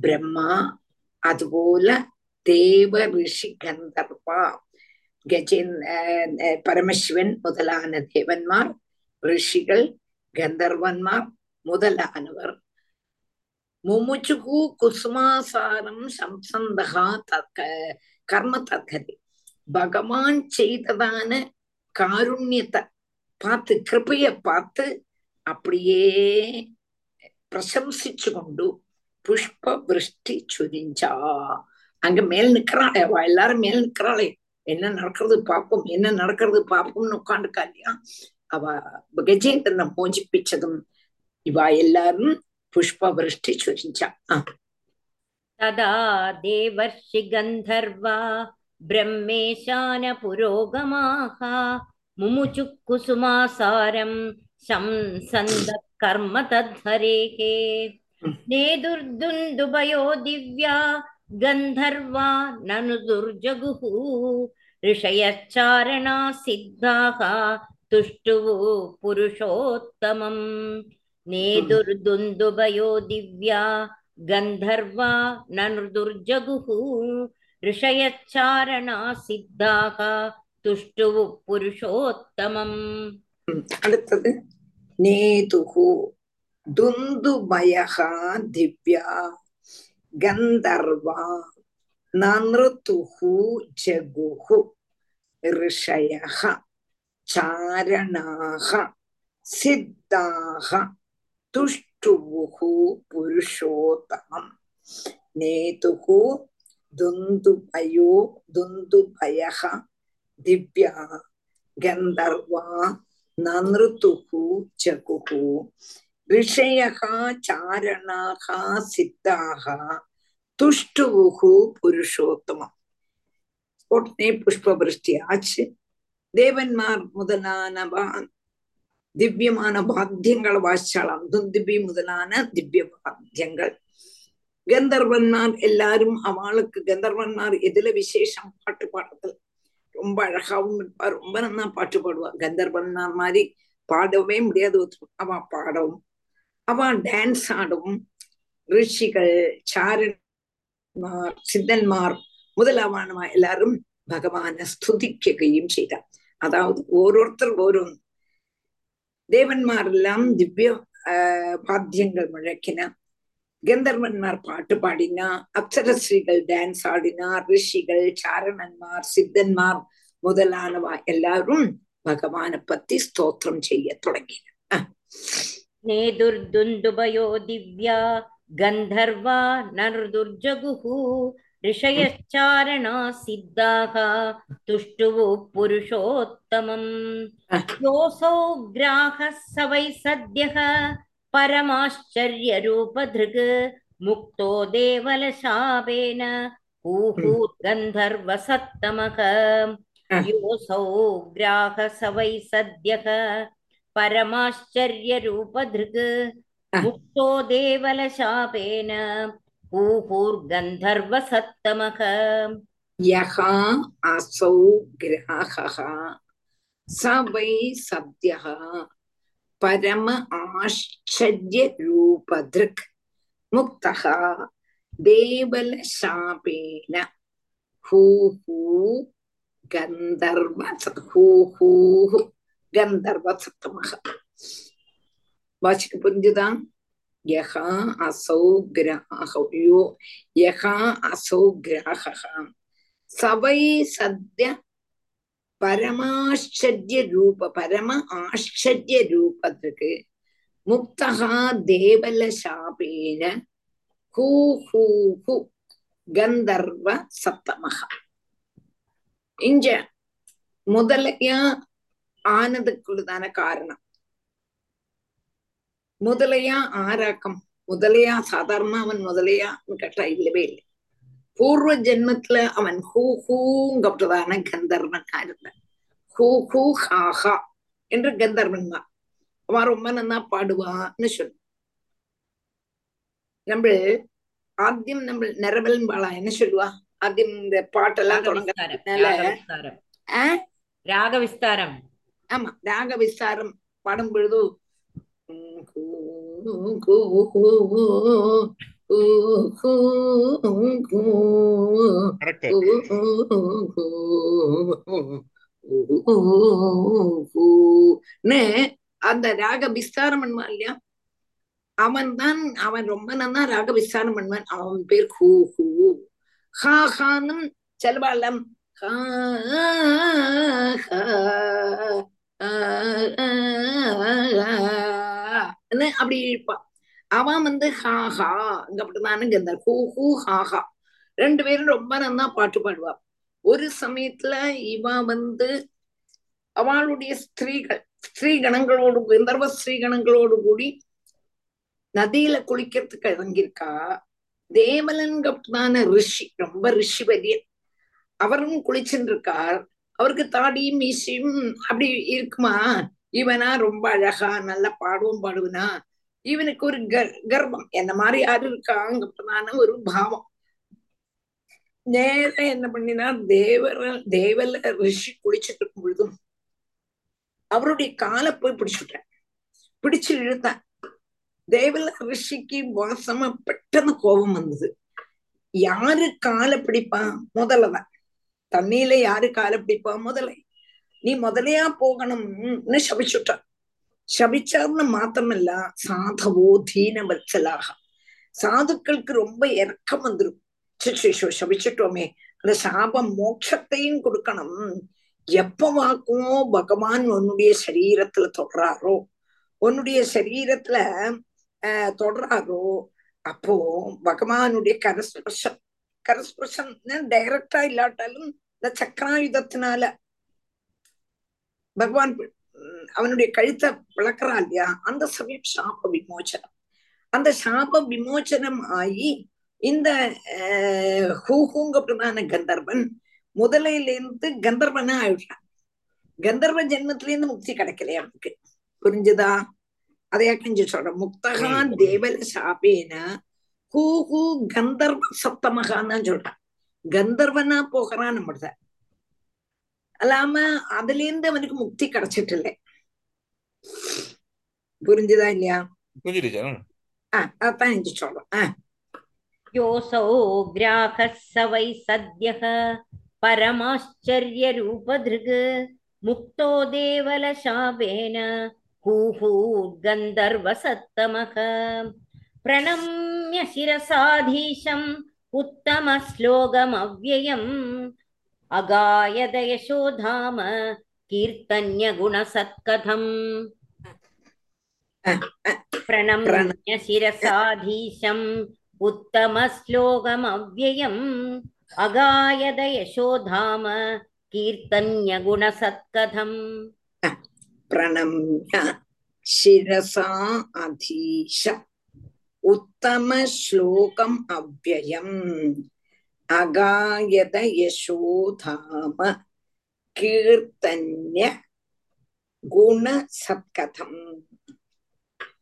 பிரம்மா அதுபோல தேவ ரிஷி கந்தர்வா. கஜேன் பரமசிவன் முதலான தேவன்மார் ரிஷிகள் கந்தர்வன்மார் முதலானவர். முமுச்சுகு குசுமாசாரம் சம்சந்தகா தக்க கர்ம தக்கதி பகவான் செய்ததான காருண்யத்தை பார்த்து கிருப்பைய பார்த்து அப்படியே பிரசம்சிச்சு கொண்டு புஷ்ப விருஷ்டி சுரிஞ்சா. அங்க மேல் நிக்கிறாளே அவ எல்லாரும் மேல் நிக்கிறாளே. என்ன நடக்கிறது பார்ப்போம் என்ன நடக்கிறது பார்ப்போம்னு உட்காந்துக்கா இல்லையா அவ கஜேந்திரனை மோஜிப்பிச்சதும் இவா எல்லாரும் புஷ்பவருஷ்டி சுரிச்சா ததா தேவர்ஷி கந்தர்வா பிரம்மேஷான புரோகமாக முமுச்சு குசுமாசாரம் சம்சந்த கர்ம தத்ஹரேகே நேதுர்துந்துபயோ திவ்யா गन्धर्वा ननु दुर्जगुः ऋषयश्चारणा सिद्धाः तुष्टुः पुरुषोत्तमम् नेदुर्दुन्दुभयो दिव्या गन्धर्वा ननुर्दुर्जगुः ऋषयच्चारणा सिद्धाः तुष्टुः पुरुषोत्तमम् அடுத்தது நேதுகு துந்துபயகா திவ்யா கந்தர்வா நருத்துஹு ஜகுஹு ரிஷயக சாரணாக சித்தாக துஷ்டுபுகு புருஷோத்தமம் நேதுகு துந்துபயோ துந்துபயக திவ்யா கந்தர்வா நருத்துகு ஜகுகு ரிஷயக சாரணாக சித்தாக துஷ்டுவுகு புருஷோத்தமம். உடனே புஷ்பவிருஷ்டி ஆச்சு. தேவன்மார் முதலானவா திவ்யமான வாத்தியங்களை வாசிச்சாலாம். துந்துபி முதலான திவ்ய வாத்தியங்கள். கந்தர்வன்மார் எல்லாரும் அவளுக்கு கந்தர்வன்மார் எதுல விசேஷம் பாட்டு பாடுறது ரொம்ப அழகாவும் இருப்பா. ரொம்ப நல்லா பாட்டு பாடுவா. கந்தர்வன்மார் மாதிரி பாடவே முடியாது. அவ பாடவும் அவ டான்ஸ் ஆடவும் ரிஷிகள் சாரன்மார் சித்தன்மார் முதலாவானவா எல்லாரும் பகவான ஸ்துதிக்கையும் செய்தா அதாவது ஓரோருத்தர் ஓரோன்னு தேவன்மாரெல்லாம் திவ்ய பாத்தியங்கள் முழக்கினா கந்தர்வன்மார் பாட்டு பாடினா அப்சரஸ்ரீகள் டான்ஸ் ஆடினா ரிஷிகள் சாரணன்மார் சித்தன்மார் முதலானவா எல்லாரும் பகவான பத்தி ஸ்தோத்திரம் செய்ய தொடங்கின நேதுர்துந்துபயோ திவ்யா गन्धर्वा नर्दुर्जगुः ऋषयश्चारणा सिद्धाः तुष्टुः पुरुषोत्तमम् योऽसौ ग्राहः स वै सद्यः परमाश्चर्यरूपधृक् मुक्तो देवलशापेन ऊहूर्गन्धर्वसत्तमः योऽसौ ग्राहः स वै सद्यः परमाश्चर्यरूपधृक् मुक्तो देवलशापेन पूहुर्गन्धर्वसत्तमः यः असौ ग्राहः स वै सद्यः परम आश्चर्यरूपधृक् मुक्तः देवलशापेन हूः गन्धर्वहूः गन्धर्वसत्तमः வாசிக்கப்படுஞ்சுதான் யகா அசௌ கிரஹோ யகா அசௌ கிரஹ சவை சத்ய பரமாச்சரிய ரூப பரம ஆச்சரிய ரூபத்துக்கு முக்தகா தேவல சாபேன ஹூ ஹூ ஹூ கந்தர்வ சப்தமகா இங்க முதலையா ஆனதுக்குள்ளதான காரணம் முதலையா ஆராக்கம் முதலையா சாதாரணமா அவன் முதலையான்னு கேட்டா இல்லவே இல்லை. பூர்வ ஜென்மத்துல அவன் ஹூ ஹூங்கப்பட்டதான கந்தர்வனா இருந்தான். ஹூ ஹூ ஹாஹா என்று கந்தர்வன் தான். அவன் ரொம்ப நல்லா பாடுவான்னு சொல்லு நம்ம ஆத்தியம் நம்ம நிரவல் பாலா என்ன சொல்லுவா? ஆத்தியம் இந்த பாட்டெல்லாம் தொடங்க ராக விஸ்தாரம் ஆமா ராக விஸ்தாரம் பாடும் பொழுது அந்த ராக விஸ்தாரம் பண்ணுவான் இல்லையா? அவன் தான் அவன் ரொம்ப நல்லா ராக விஸ்தாரம் பண்ணுவான். அவன் பேர் ஹூ ஹூ. ஹா ஹானும் செலவாளம். ஹா ஹா. அப்படி இருப்பான் அவன் வந்து ஹா ஹா அங்க அப்படிதானே கந்தர் ஹூ ஹூ ஹா ஹா. ரெண்டு பேரும் ரொம்ப நன்னா பாட்டு பாடுவா. ஒரு சமயத்துல இவன் வந்து அவளுடைய ஸ்திரீகள் ஸ்திரீ கணங்களோடு கந்தர்வ ஸ்திரீ கணங்களோடு கூடி நதியில குளிக்கிறதுக்கு இறங்கியிருக்கா. தேவலன்கப்தான ரிஷி ரொம்ப ரிஷி பரியன் அவரும் குளிச்சுட்டு இருக்கார். அவருக்கு தாடியும் மீசியும் அப்படி இருக்குமா? இவனா ரொம்ப அழகா நல்லா பாடுவோம் பாடுவனா. இவனுக்கு ஒரு கர் கர்ப்பம் என்ன மாதிரி யாரு இருக்காங்கப்பதான ஒரு பாவம். நேர என்ன பண்ணினா தேவர தேவல ரிஷி குளிச்சுட்டு இருக்கும் பொழுதும் அவருடைய காலை போய் பிடிச்சுட்டேன். பிடிச்சு இழுத்தான். தேவல ரிஷிக்கு வாசமா பெட்டன்னு கோபம் வந்தது. யாரு காலை பிடிப்பான் முதல்லதான் தண்ணியில யாரு காலை பிடிப்பா? முதலை நீ முதலையா போகணும்னு சபிச்சுட்டான் சபிச்சார்னு மாத்திரமல்ல சாதவோ தீன வச்சலாக சாதுக்களுக்கு ரொம்ப இறக்கம் வந்துரும் சிச்சோ சபிச்சுட்டோமே அந்த சாபம் மோட்சத்தையும் கொடுக்கணும் எப்ப வாக்குமோ பகவான் உன்னுடைய சரீரத்துல தொடராரோ உன்னுடைய சரீரத்துல ஆஹ் தொடராரோ அப்போ பகவானுடைய கரஸ்பர்ஷம் கரஸ்பர்ஷம் டைரக்டா இல்லாட்டாலும் இந்த சக்கராயுதத்தினால பகவான் அவனுடைய கழுத்தை விளக்குறா இல்லையா? அந்த சமயம் சாப விமோச்சனம். அந்த சாப விமோச்சனம் ஆகி இந்த ஹூஹூங்க பிரதான கந்தர்வன் முதலையில இருந்து கந்தர்வனா ஆயிடுறான். கந்தர்வ ஜென்மத்தில இருந்து முக்தி கிடைக்கலையா அவனுக்கு. புரிஞ்சுதா? அதையா கொஞ்சம் சொல்றேன்? முக்தகா தேவல சாபேன ஹூ ஹூ கந்தர்வ சப்தமகான்னு சொல்றான். கந்தர்வனா போகிறான் நம்மள. அல்லாம அதுல இருந்து அவனுக்கு முக்தி கிடைச்சிட்டு இல்லை புரிஞ்சுதா இல்லையா புரிஞ்சிருச்சா ஆஹ் அதான் எனக்கு சொல்றேன் ஆஹ் योऽसौ ग्राहः स वै सद्यः परमाश्चर्यरूपधृग् मुक्तो देवलशापेन हूहूर्गन्धर्वसत्तमः प्रणम्य शिरसाधीशम् उत्तमश्लोकमव्ययम् अगायद यशोधाम कीर्तन्यगुणसत्कथम् प्रणम्य शिरसाधीशम् उत्तमश्लोकमव्ययम् अगायद यशोधाम कीर्तन्यगुणसत्कथम् प्रणम्य शिरसा अधीश उत्तम श्लोकम् அகாயத யசோதாம கீர்த்தன்ய குண சத்கதம்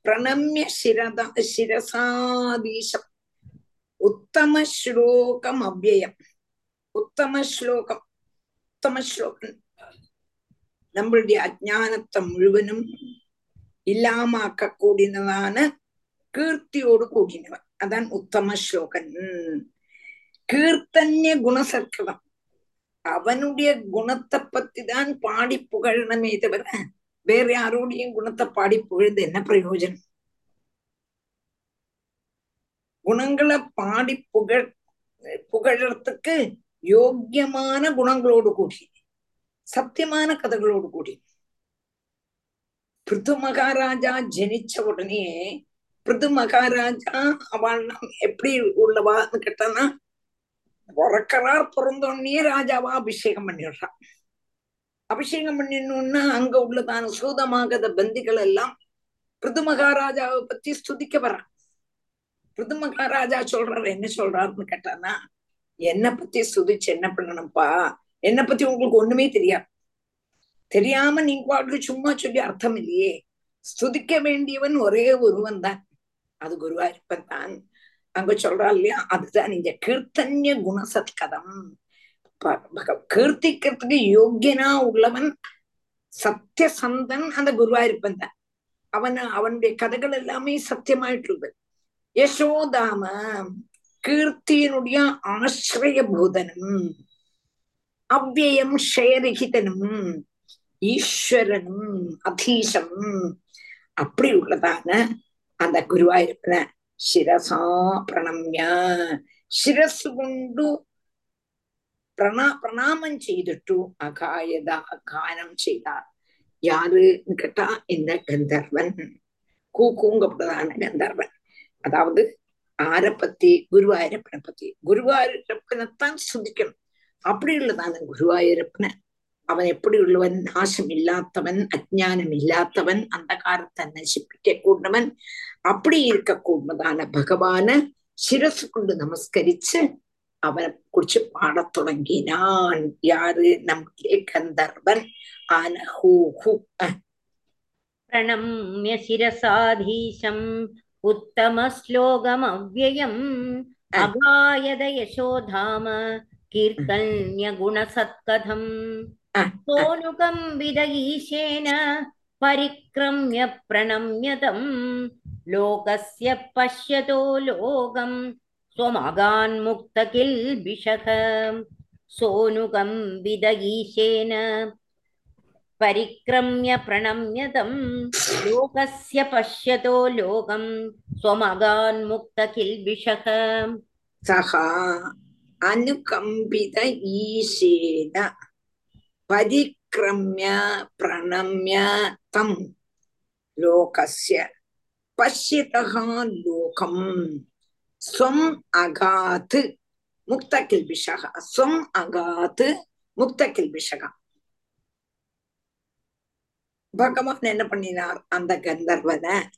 பிரணமிய சிரத சிரசாதீசம். உத்தம ஸ்லோகம் அவ்வயம். உத்தம ஸ்லோகம். உத்தம ஸ்லோகம். நம்மளுடைய அஜானத்தை முழுவதும் இல்லாமாக்க கூடினதான கீர்த்தியோடு கூடினவன். அதான் உத்தம ஸ்லோகன் கீர்த்தன்ய குணசர்க்கலம் அவனுடைய குணத்தை பத்தி தான் பாடி புகழணுமே தவிர வேற யாரோடையும் குணத்தை பாடி புகழ்ந்து என்ன பிரயோஜனம்? குணங்களை பாடி புகழ் புகழறதுக்கு யோக்கியமான குணங்களோடு கூடி சத்தியமான கதைகளோடு கூடி பிருது மகாராஜா ஜனிச்ச உடனே பிருது மகாராஜா அவள் எப்படி உள்ளவான்னு கேட்டானா உறக்கிறார் பிறந்தோடனே ராஜாவா அபிஷேகம் பண்ணிடுறான். அபிஷேகம் பண்ணிடணும்னா அங்க உள்ளதான சூதமாகத பந்திகள் எல்லாம் பிருது மகாராஜாவை பத்தி ஸ்துதிக்க வர்றான். பிருது மகாராஜா சொல்றாரு என்ன சொல்றாருன்னு கேட்டானா என்னை பத்தி ஸ்துதிச்சு என்ன பண்ணணும்ப்பா? என்னை பத்தி உங்களுக்கு ஒண்ணுமே தெரியாது. தெரியாம நீங்க பாட்டுக்கு சும்மா சொல்லி அர்த்தம் இல்லையே. ஸ்துதிக்க வேண்டியவன் ஒரே ஒருவன் தான். அது குருவாயிருப்பன் தான். அங்க சொல்றா இல்லையா? அதுதான் நீங்க கீர்த்தன்ய குணசத்கதம். கீர்த்திக்கிறதுக்கு யோக்கியனா உள்ளவன் சத்தியசந்தன் அந்த குருவாயிருப்பன் தான். அவன் அவனுடைய கதைகள் எல்லாமே சத்தியமாயிட்டுள்ளது. யசோதாம கீர்த்தியினுடைய ஆசிரியபூதனும் அவ்வயம் ஷயரகிதனும் ஈஸ்வரனும் அதீசம் அப்படி உள்ளதான அந்த குருவாயிருப்பன ശിരസാ പ്രണമ്യ ശിരസ് കൊണ്ടു പ്രണ പ്രണാമം ചെയ്തിട്ടു അകായത ഗാനം ചെയ്താർ யாரு கேட்டா இந்த கந்தர்வன் கூக்குங்கப்பட்டதான கந்தர்வன் அதாவது ஆரை பத்தி குருவாயூரப்பனை பத்தி குருவாயூரப்பனைத்தான் சுதிக்கணும் அப்படி உள்ளதான குருவாயூரப்பனை അവൻ എപ്പടി ഉള്ളവൻ நாசமில்லாதவன் அஜானம் இல்லாதவன் அந்தகாரத்தை நசிப்பிக்க கூடவன் அப்படி இருக்க கூடதான பகவான சிரசு கொண்டு நமஸ்கரிச்சு அவனை குறிச்சு பாடத் தொடங்கினான் யாரு நம்முடைய கந்தர்வன் ஆனஹூஹு பிரணம்ய சிரசாதீசம் உத்தம ஸ்லோகம் அவ்வயம் அபாயத யசோதாம கீர்த்தன்ய குணசத்கதம் कीर्तन्यगुणसत्कथम् अ. सोनुकम् विदगीशेन परिक्रम्य प्रणम्यतम् लोकस्य पश्यतो लोकम् स्वमगान्मुक्तकिल्बिषः सोनुकम् विदगीशेन परिक्रम्य प्रणम्यतं लोकस्य पश्यतो लोकं स्वमगान्मुक्तकिल्बिषः சக அனுகம்பித ஈசேன பரிக்ரம்ய பிரணம்ய தம் லோகஸ்ய பஷ்யதः லோகம் ஸ்வம் அகாத் முக்தகில்பிஷக ஸ்வம் முக்த கில்பிஷகா பகவான் என்ன பண்ணினார்? அந்த கந்தர்வனை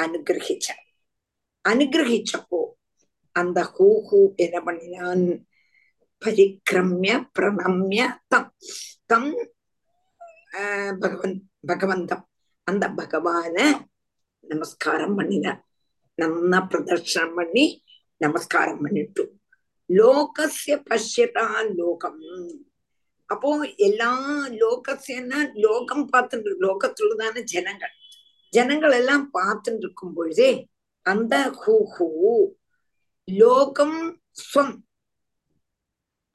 அனுகிரகிச்சார். அனுகிரகிச்சப்போ அந்த ஹூ ஹூ என்ன பண்ணினான்? பரிக்கிரமிய பிரணம்ய தம். தம் ஆஹ் பகவன் பகவந்தம். அந்த பகவான நமஸ்காரம் பண்ணினார். நன்னா பிரதர்ஷனம் பண்ணி நமஸ்காரம் பண்ணிட்டு. லோகசிய பஷ்யதா லோகம். அப்போ எல்லா லோகசியன்னா லோகம் பார்த்துட்டு லோகத்துள்ளதான ஜனங்கள். ஜனங்கள் எல்லாம் பார்த்துட்டு இருக்கும் பொழுதே அந்த ஹூ ஹூ லோகம் ஸ்வம்.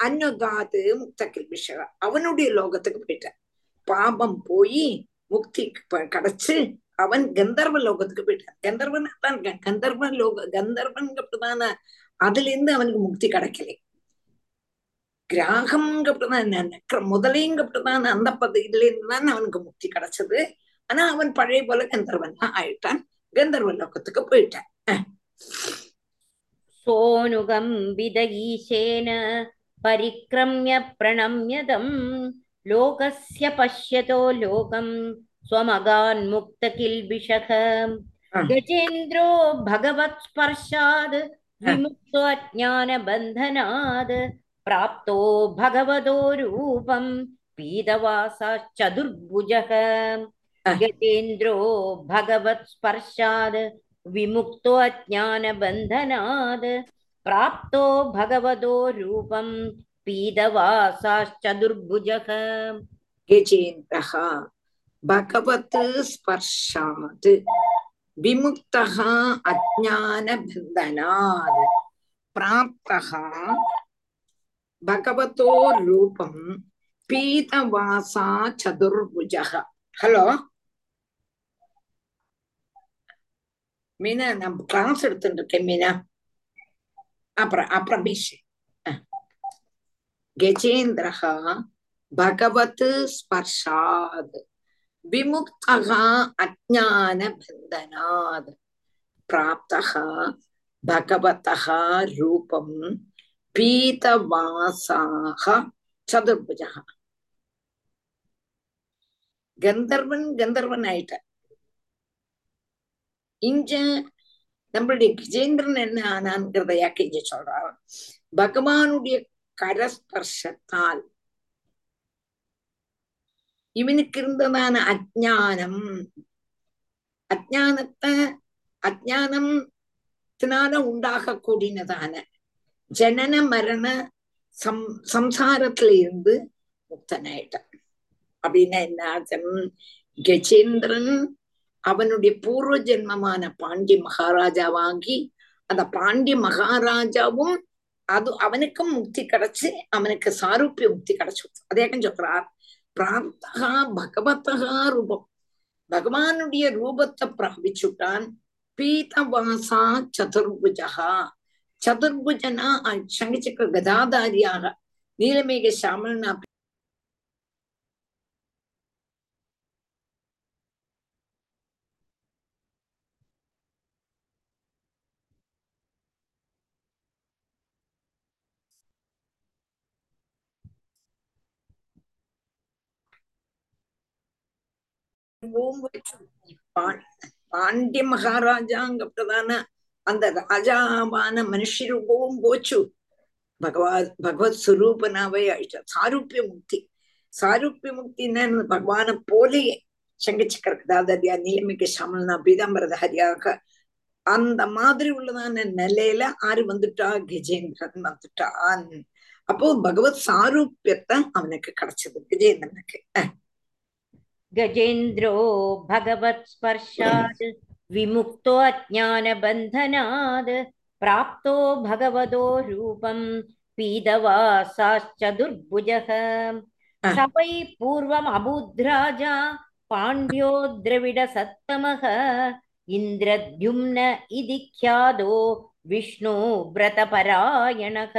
அன்னுகாது முக்தகில் விஷக அவனுடைய லோகத்துக்கு போயிட்டார் பாபம் போய் முக்தி கிடைச்சு அவன் கந்தர்வ லோகத்துக்கு போயிட்டான். கந்தர்வன் தான் கந்தர்வன் லோக கந்தர்வன் அப்படிதான. அதுல இருந்து அவனுக்கு முக்தி கிடைக்கல. கிராகம்ங்கப்பட்டதான் முதலேங்கப்பட்டதான அந்த பத இதுல இருந்துதான் அவனுக்கு முக்தி கிடைச்சது. ஆனா அவன் பழைய போல கந்தர்வன் தான் ஆயிட்டான். கந்தர்வ லோகத்துக்கு போயிட்டான். சோனுகம் விதகீசேன परिक्रम्य प्रणम्यतं लोकस्य पश्यतो लोकं स्वमगान्मुक्तकिल्बिषः। गजेन्द्रो भगवत्स्पर्शाद् विमुक्तो अज्ञानबन्धनाद् प्राप्तो भगवतो रूपं पीतवासाश्चतुर्भुजः गजेन्द्रो भगवत्स्पर्शाद् विमुक्तो अज्ञानबन्धनाद् प्राप्तो भगवतो रूपं पीतवासाश्चतुर्भुजः கஜேந்திரஹ பகவத் ஸ்பர்ஷாத் விமுக்தः அஜானபந்தனாத் பிராப்தः பகவதோ ரூபம் பீதவாசா சதுர்புஜः ஹலோ மீனா நான் கிளாஸ் எடுத்துட்டு இருக்கேன் மீனா அப்புறம் அப்புறம் பேசு கஜேந்திரः பகவத் ஸ்பர்ஷாத். விமுக்தகா அஜான பந்தனாத். பிராப்தः பகவतः ரூபம். பீதவாசாக சதுர்புஜா கந்தர்வன் கந்தர்வன் ஆயிட்ட. இங்க நம்மளுடைய கஜேந்திரன் என்ன ஆனான்ங்கிறத யாக்க இங்க சொல்றாரு பகவானுடைய கரஸ்பர்ஷத்தால். இவனுக்கு இருந்ததான அஜானம் அஜானத்தை அஜானத்தினால உண்டாக கூடினதான ஜனன மரண சம் சம்சாரத்துல இருந்து முக்தனாயிட்டான். அப்படின்னா என்ன அர்த்தம்? கஜேந்திரன் அவனுடைய பூர்வ ஜென்மமான பாண்டி மகாராஜாவாகி அந்த பாண்டிய மகாராஜாவும் அது அவனுக்கும் முக்தி கிடைச்சு அவனுக்கு சாரூப்பிய முக்தி கிடைச்சு அதேக்கம் சொல்றார்? பிராப்தகா பகவத்தகா ரூபம். பகவானுடைய ரூபத்தை பிராபிச்சுட்டான். பீதவாசா சதுர்புஜகா. சதுர்புஜனா சங்கச்சக்கர கதாதாரியாக நீலமேக சாமலனா பாண்டிய மகாராஜாங்கப்பட்டதான அந்த ராஜாவான மனுஷரூபவும் போச்சு. பகவா பகவத் சுரூபனாவே அழிச்சா சாரூப்பிய முக்தி சாரூப்பிய முக்தின்னா பகவான போலேயே சங்கச்சிக்கிறக்கு தாதரியா நியமிக்க சமல்னா பீதாம்பரத ஹரியாக அந்த மாதிரி உள்ளதான நிலையில ஆறு வந்துட்டா கஜேந்திரன் வந்துட்டான். அப்போ பகவத் சாரூபியத்தை அவனுக்கு கிடைச்சது கஜேந்திரனுக்கு गजेन्द्रो भगवत्स्पर्शात् विमुक्तो अज्ञानबन्धनात् प्राप्तो भगवतो रूपं पीदवासाश्चतुर्भुजः स वै पूर्वमबुद्राजा पाण्ड्यो द्रविडसत्तमः इन्द्रद्युम्न इति ख्यातो विष्णु व्रतपरायणः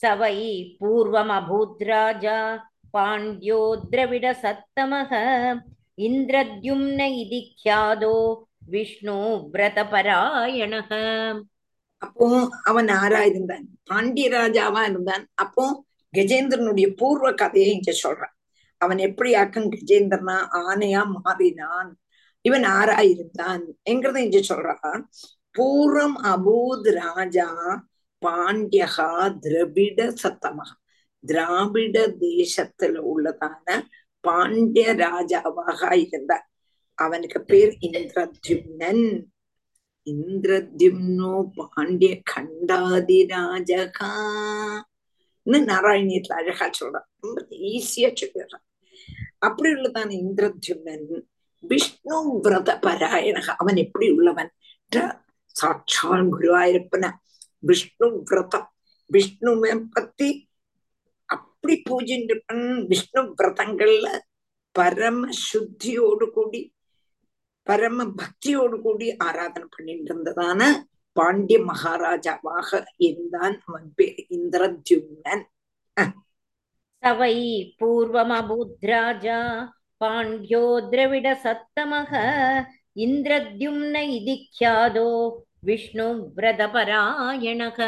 स वै पूर्वमभूद्राजा पाण्ड्यो द्रविडसत्तमः इन्द्रद्युम्न इति ख्यातो விஷ்ணு விரதபராயணக அப்போ அவன் ஆரா இருந்தான் பாண்டிய ராஜாவா இருந்தான் அப்போ கஜேந்திரனுடைய பூர்வ கதையை இங்க சொல்றான் அவன் எப்படி ஆக்கம் கஜேந்திரனா ஆனையா மாறினான் இவன் ஆரா இருந்தான் என்கிறத இங்க சொல்றான் பூர்வம் அபூத் ராஜா பாண்டியகா திரவிட சத்தமகா திராவிட தேசத்துல உள்ளதான பாண்டிய ராஜாவாக இருந்தார். அவனுக்கு பேர் இந்திரத்யும்னன். இந்திரத்யும்னோ பாண்டிய கண்டாதிராஜகா நாராயணியத்துல அழகா சொல்றான் ரொம்ப ஈஸியா சொல்லிடுறான் அப்படி உள்ளதான இந்திரத்யும்னன் விஷ்ணு விரத பராயணக. அவன் எப்படி உள்ளவன்? சாட்சால் குருவாயிருப்பன. விஷ்ணு விரதம். விஷ்ணுவை பத்தி அப்படி பூஜின்றிருப்பன் விஷ்ணு விரதங்கள்ல பரம சுத்தியோடு கூடி பரம பக்தியோடு கூடி ஆராதனை பண்ணிட்டு இருந்ததான பாண்டிய மகாராஜாவாக இருந்தான் அவன் பேர் இந்திரத்யும்னன். சவை பூர்வமபூத்ராஜா பாண்டியோ திரவிட சத்தமக இந்திரத்யும்ன இதிக்யாதோ விஷ்ணு விரதபராயணக.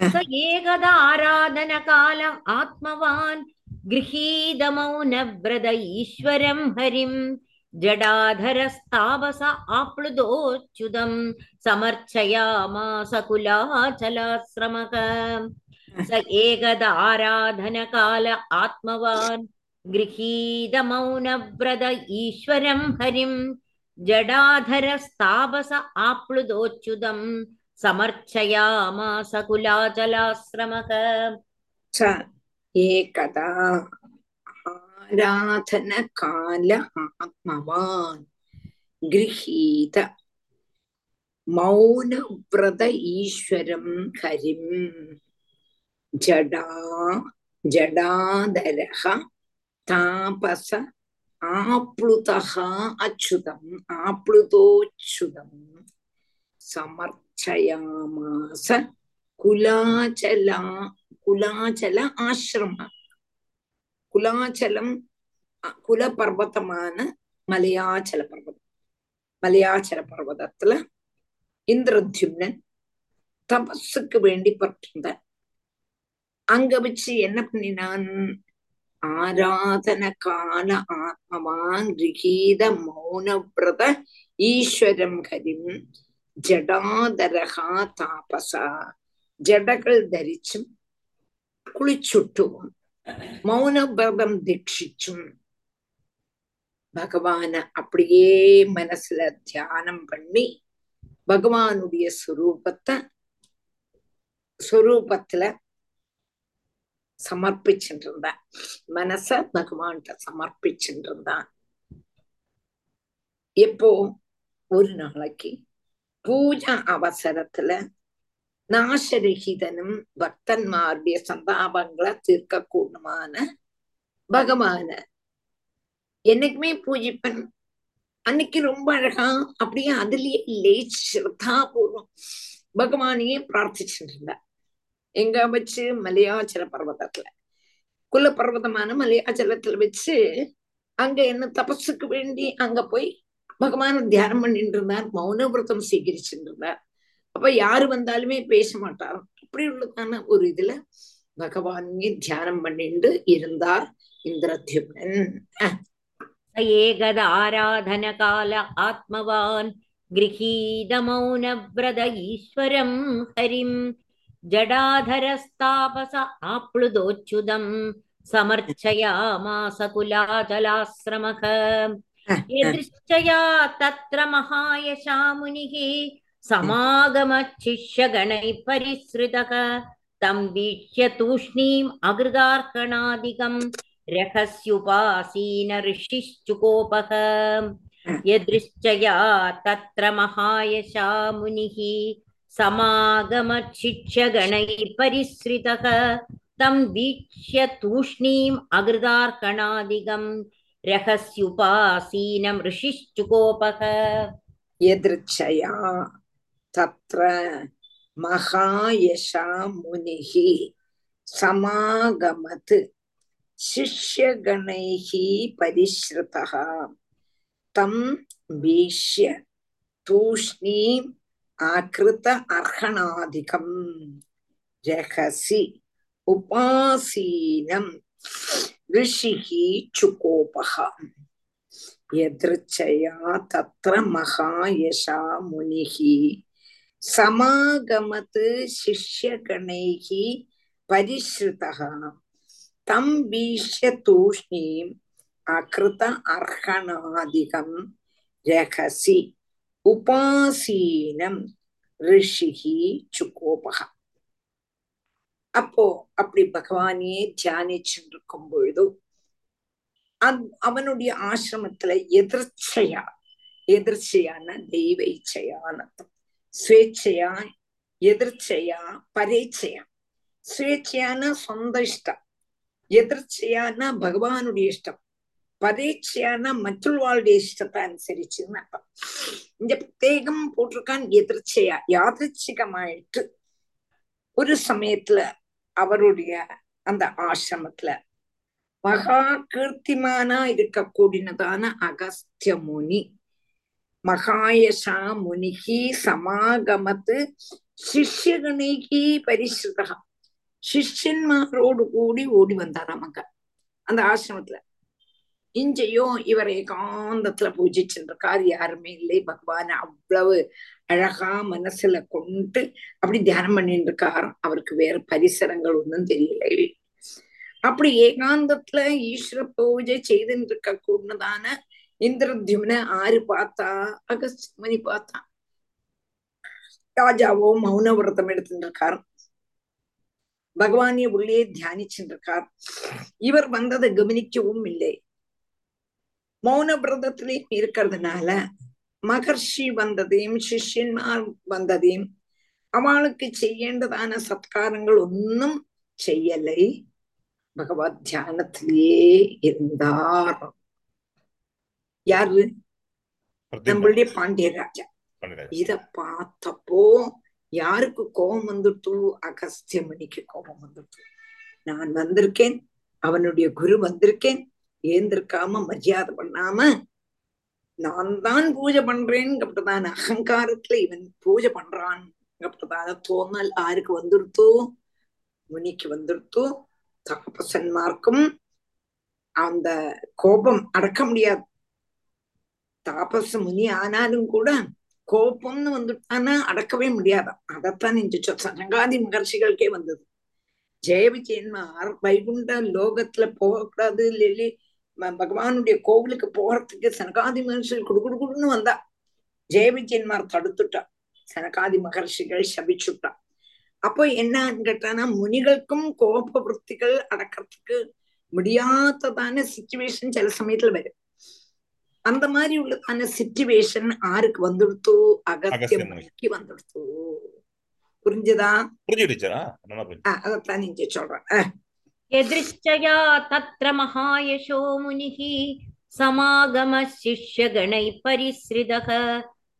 स एकदा आराधनकाल आत्मवान् गृहीतमौनव्रत ईश्वरं हरिं जडाधरस्तावस आप्लुदोच्युतं समर्चयामास कुलाचलाश्रमः स एकदा आराधनकाल आत्मवान् गृहीतमौनव्रत ईश्वरं हरिं जडाधरस्तावस आप्लुदोच्युतं समर्चयामासकुलाचलाश्रमः च एकदा आराधनकाल आत्मवान् गृहीत मौनव्रत ईश्वरं हरिं जडा जडादरः तापस आप्लुतः अच्युतम् आप्लुतोच्युतम् समर्थ സമർച്ചയാമാസ കുലാചല കുലാചല ആശ്രമ കുലാചലം அ- குலபர்வதமான மலையாச்சல பர்வதம் மலையாச்சல பர்வதத்துல இந்திரத்யும்னன் தபஸுக்கு வேண்டி பட்டிருந்தார் அங்க வச்சு என்ன பண்ணினான் ஆராதன கால ஆத்மவான் கிரகீத மௌனவிரத ஈஸ்வரம் ஹரிம் ജഡാധരഹാ താപസ ജഡകൾ ധരിച്ചും കുളിച്ചുട്ടും മൗനവ്രതം ദീക്ഷിച്ചും பகவான அப்படியே மனசுல தியானம் பண்ணி பகவானுடைய சுரூபத்தை சுரூபத்துல சமர்ப்பிச்சுட்டு இருந்தான் மனச பகவான்கிட்ட சமர்ப்பிச்சுட்டு இருந்தான் எப்போ ஒரு நாளைக்கு பூஜா அவசரத்துல நாசரகிதனும் பக்தன்மாருடைய சந்தாபங்களை தீர்க்கக்கூடுமான பகவான என்னைக்குமே பூஜிப்பன் அன்னைக்கு ரொம்ப அழகா அப்படியே அதுலயே லேச் ஸ்ரத்தா பூர்வம் பகவானையே பிரார்த்திச்சுட்டு இருந்தா எங்க வச்சு மலையாச்சல பர்வதத்துல குல பர்வதமான மலையாச்சலத்துல வச்சு அங்க என்ன தபஸுக்கு வேண்டி அங்க போய் பகவான தியானம் பண்ணிட்டு இருந்தார் மௌன விரதம் சீகரிச்சுட்டு இருந்தார் அப்ப யாரு வந்தாலுமே பேச மாட்டார் அப்படி உள்ளதான ஒரு இதுல பகவானே தியானம் பண்ணிட்டு இருந்தார் இந்திரத்யும்னன் அஹ், स एकदाराधनकाल आत्मवान् गृहीतमौनव्रत ईश्वरं हरिं जडाधरस्तापस आप्लुदोच्युतं समर्चयामास कुलाचलाश्रमः அஹ், यदृश्चया तत्र महायशामुनिः समागमच्छिष्यगणैः परिसृतः तं वीक्ष्य तूष्णीम् अकृतार्कणादिकम् रहस्युपासीन ऋषिश्चुकोपः यदृश्चया तत्र महायशा मुनिः समागमच्छिष्यगणैः परिसृतः तं वीक्ष्य तूष्णीम् अकृतार्कणादिकम् रहस्युपासीनं ऋषिश्चुकोपः यदृच्छया तत्र महायशा मुनिः समागमत् शिष्यगणैः परिश्रुतः तं वीक्ष्य तूष्णीम् आकृत अर्हणादिकम् रहसि ரிஷிஹி சுகோபகா எதிர்ச்சயா தத்ர மகா யசா முனிஹி சமாகமத்து சிஷ்யகணைகி பரிஸ்ருதா தம் வீஷ்ய தூஷ்ணீம் அகிருத அர்ஹணாதிகம் ரகசி உபாசீனம் ரிஷிஹி சுகோபகா அப்போ அப்படி பகவானே தியானிச்சுட்டு இருக்கும் பொழுதும் அவனுடைய ஆசிரமத்துல எதிர்ச்சையா எதிர்ச்சையான தெய்வ இச்சையான சுயேச்சையா எதிர்ச்சையா பரேச்சையா சுயேச்சையான சொந்த இஷ்டம். எதிர்ச்சையான பகவானுடைய இஷ்டம். பரேட்சையான மற்றொருவாளுடைய இஷ்டத்தை அனுசரிச்சுன்னு அர்த்தம். இந்த பிரத்யேகம் போட்டிருக்கான் எதிர்ச்சையா யாதிருச்சிகமாயிட்டு ஒரு சமயத்துல அவருடைய அந்த ஆசிரமத்துல. மகா கீர்த்திமானா இருக்கக்கூடியதான அகஸ்திய முனி மகாயசா முனிகி சமாகமத்து சிஷ்யகணிகி பரிசுதா சிஷ்யன்மாரோடு கூடி ஓடி வந்தாராம் அங்க அந்த ஆசிரமத்துல. இஞ்சையோ இவர் ஏகாந்தத்துல பூஜிச்சுருக்கார். யாருமே இல்லை. பகவான் அவ்வளவு அழகா மனசுல கொண்டு அப்படி தியானம் பண்ணிட்டு இருக்காராம் அவருக்கு வேற பரிசரங்கள் ஒன்றும் தெரியலை. அப்படி ஏகாந்தத்துல ஈஸ்வர பூஜை செய்துட்டு இருக்க கூடதான இந்திரத்யும்ன ஆறு பார்த்தா அகஸ்மணி பார்த்தான் ராஜாவோ மௌன விரதம் எடுத்துட்டு இருக்காரு பகவானை உள்ளே தியானிச்சுட்டு இருக்கார் இவர் வந்ததை கவனிக்கவும் இல்லை. மௌன விரதத்திலையும் இருக்கிறதுனால மகர்ஷி வந்ததையும் சிஷ்யன்மார் வந்ததையும் அவளுக்கு செய்யேண்டதான சத்காரங்கள் ஒன்னும் செய்யலை பகவத் தியானத்திலேயே இருந்தார் யாரு நம்மளுடைய பாண்டியராஜா இத பார்த்தப்போ யாருக்கு கோபம் வந்துட்டு அகஸ்திய மணிக்கு கோபம் வந்துட்டு நான் வந்திருக்கேன் அவனுடைய குரு வந்திருக்கேன் ஏந்திருக்காம மரியாதை பண்ணாம நான் தான் பூஜை பண்றேன்னு அகங்காரத்துல இவன் பூஜை பண்றான் தோணல் ஆருக்கு வந்துருத்தோ? முனிக்கு வந்துருத்தோ? தாபசன்மார்க்கும் அந்த கோபம் அடக்க முடியாது. தாபச முனி ஆனாலும் கூட கோபம்னு வந்துட்டானா அடக்கவே முடியாதான் அதைத்தான் இந்த சனகாதி மகர்ஷிகளுக்கே வந்தது. ஜெய விஜயன்மார் வைகுண்ட லோகத்துல போகக்கூடாது இல்லையே பகவானுடைய கோவிலுக்கு போறதுக்கு சனகாதி மகர்ஷிகள் குடு குடுன்னு வந்தா ஜெய விஜயன்மார் தடுத்துட்டா. சனகாதி மகர்ஷிகள் சபிச்சுட்டா. அப்போ என்னன்னு கேட்டானா முனிகளுக்கும் கோப விற்த்திகள் அடக்கிறதுக்கு முடியாததான சிச்சுவேஷன் சில சமயத்துல வரும். அந்த மாதிரி உள்ளதான சிச்சுவேஷன் ஆருக்கு வந்துடுத்தோ அகத்திய முனிக்கு வந்துடுத்தோ. புரிஞ்சுதா? புரிஞ்சுடுச்சா அதத்தான் நீங்க சொல்றேன். यदृश्चया तत्र महायशो मुनिः समागमः शिष्यगणैः परिसृतः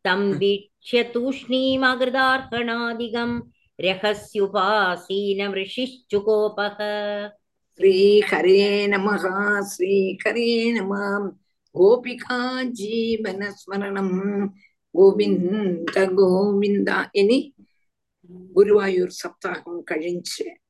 तं वीक्ष्य तूष्णीमकृदार्पणादिकम् रहस्युपासीनमृषिश्चुकोपः श्रीहरे नमः श्रीहरे नमः गोपिका जीवनस्मरणम् ഗോവിന്ദ ഗോവിന്ദ ഇനി ഗുരുവായൂർ സപ്താഹം കഴിച്ച്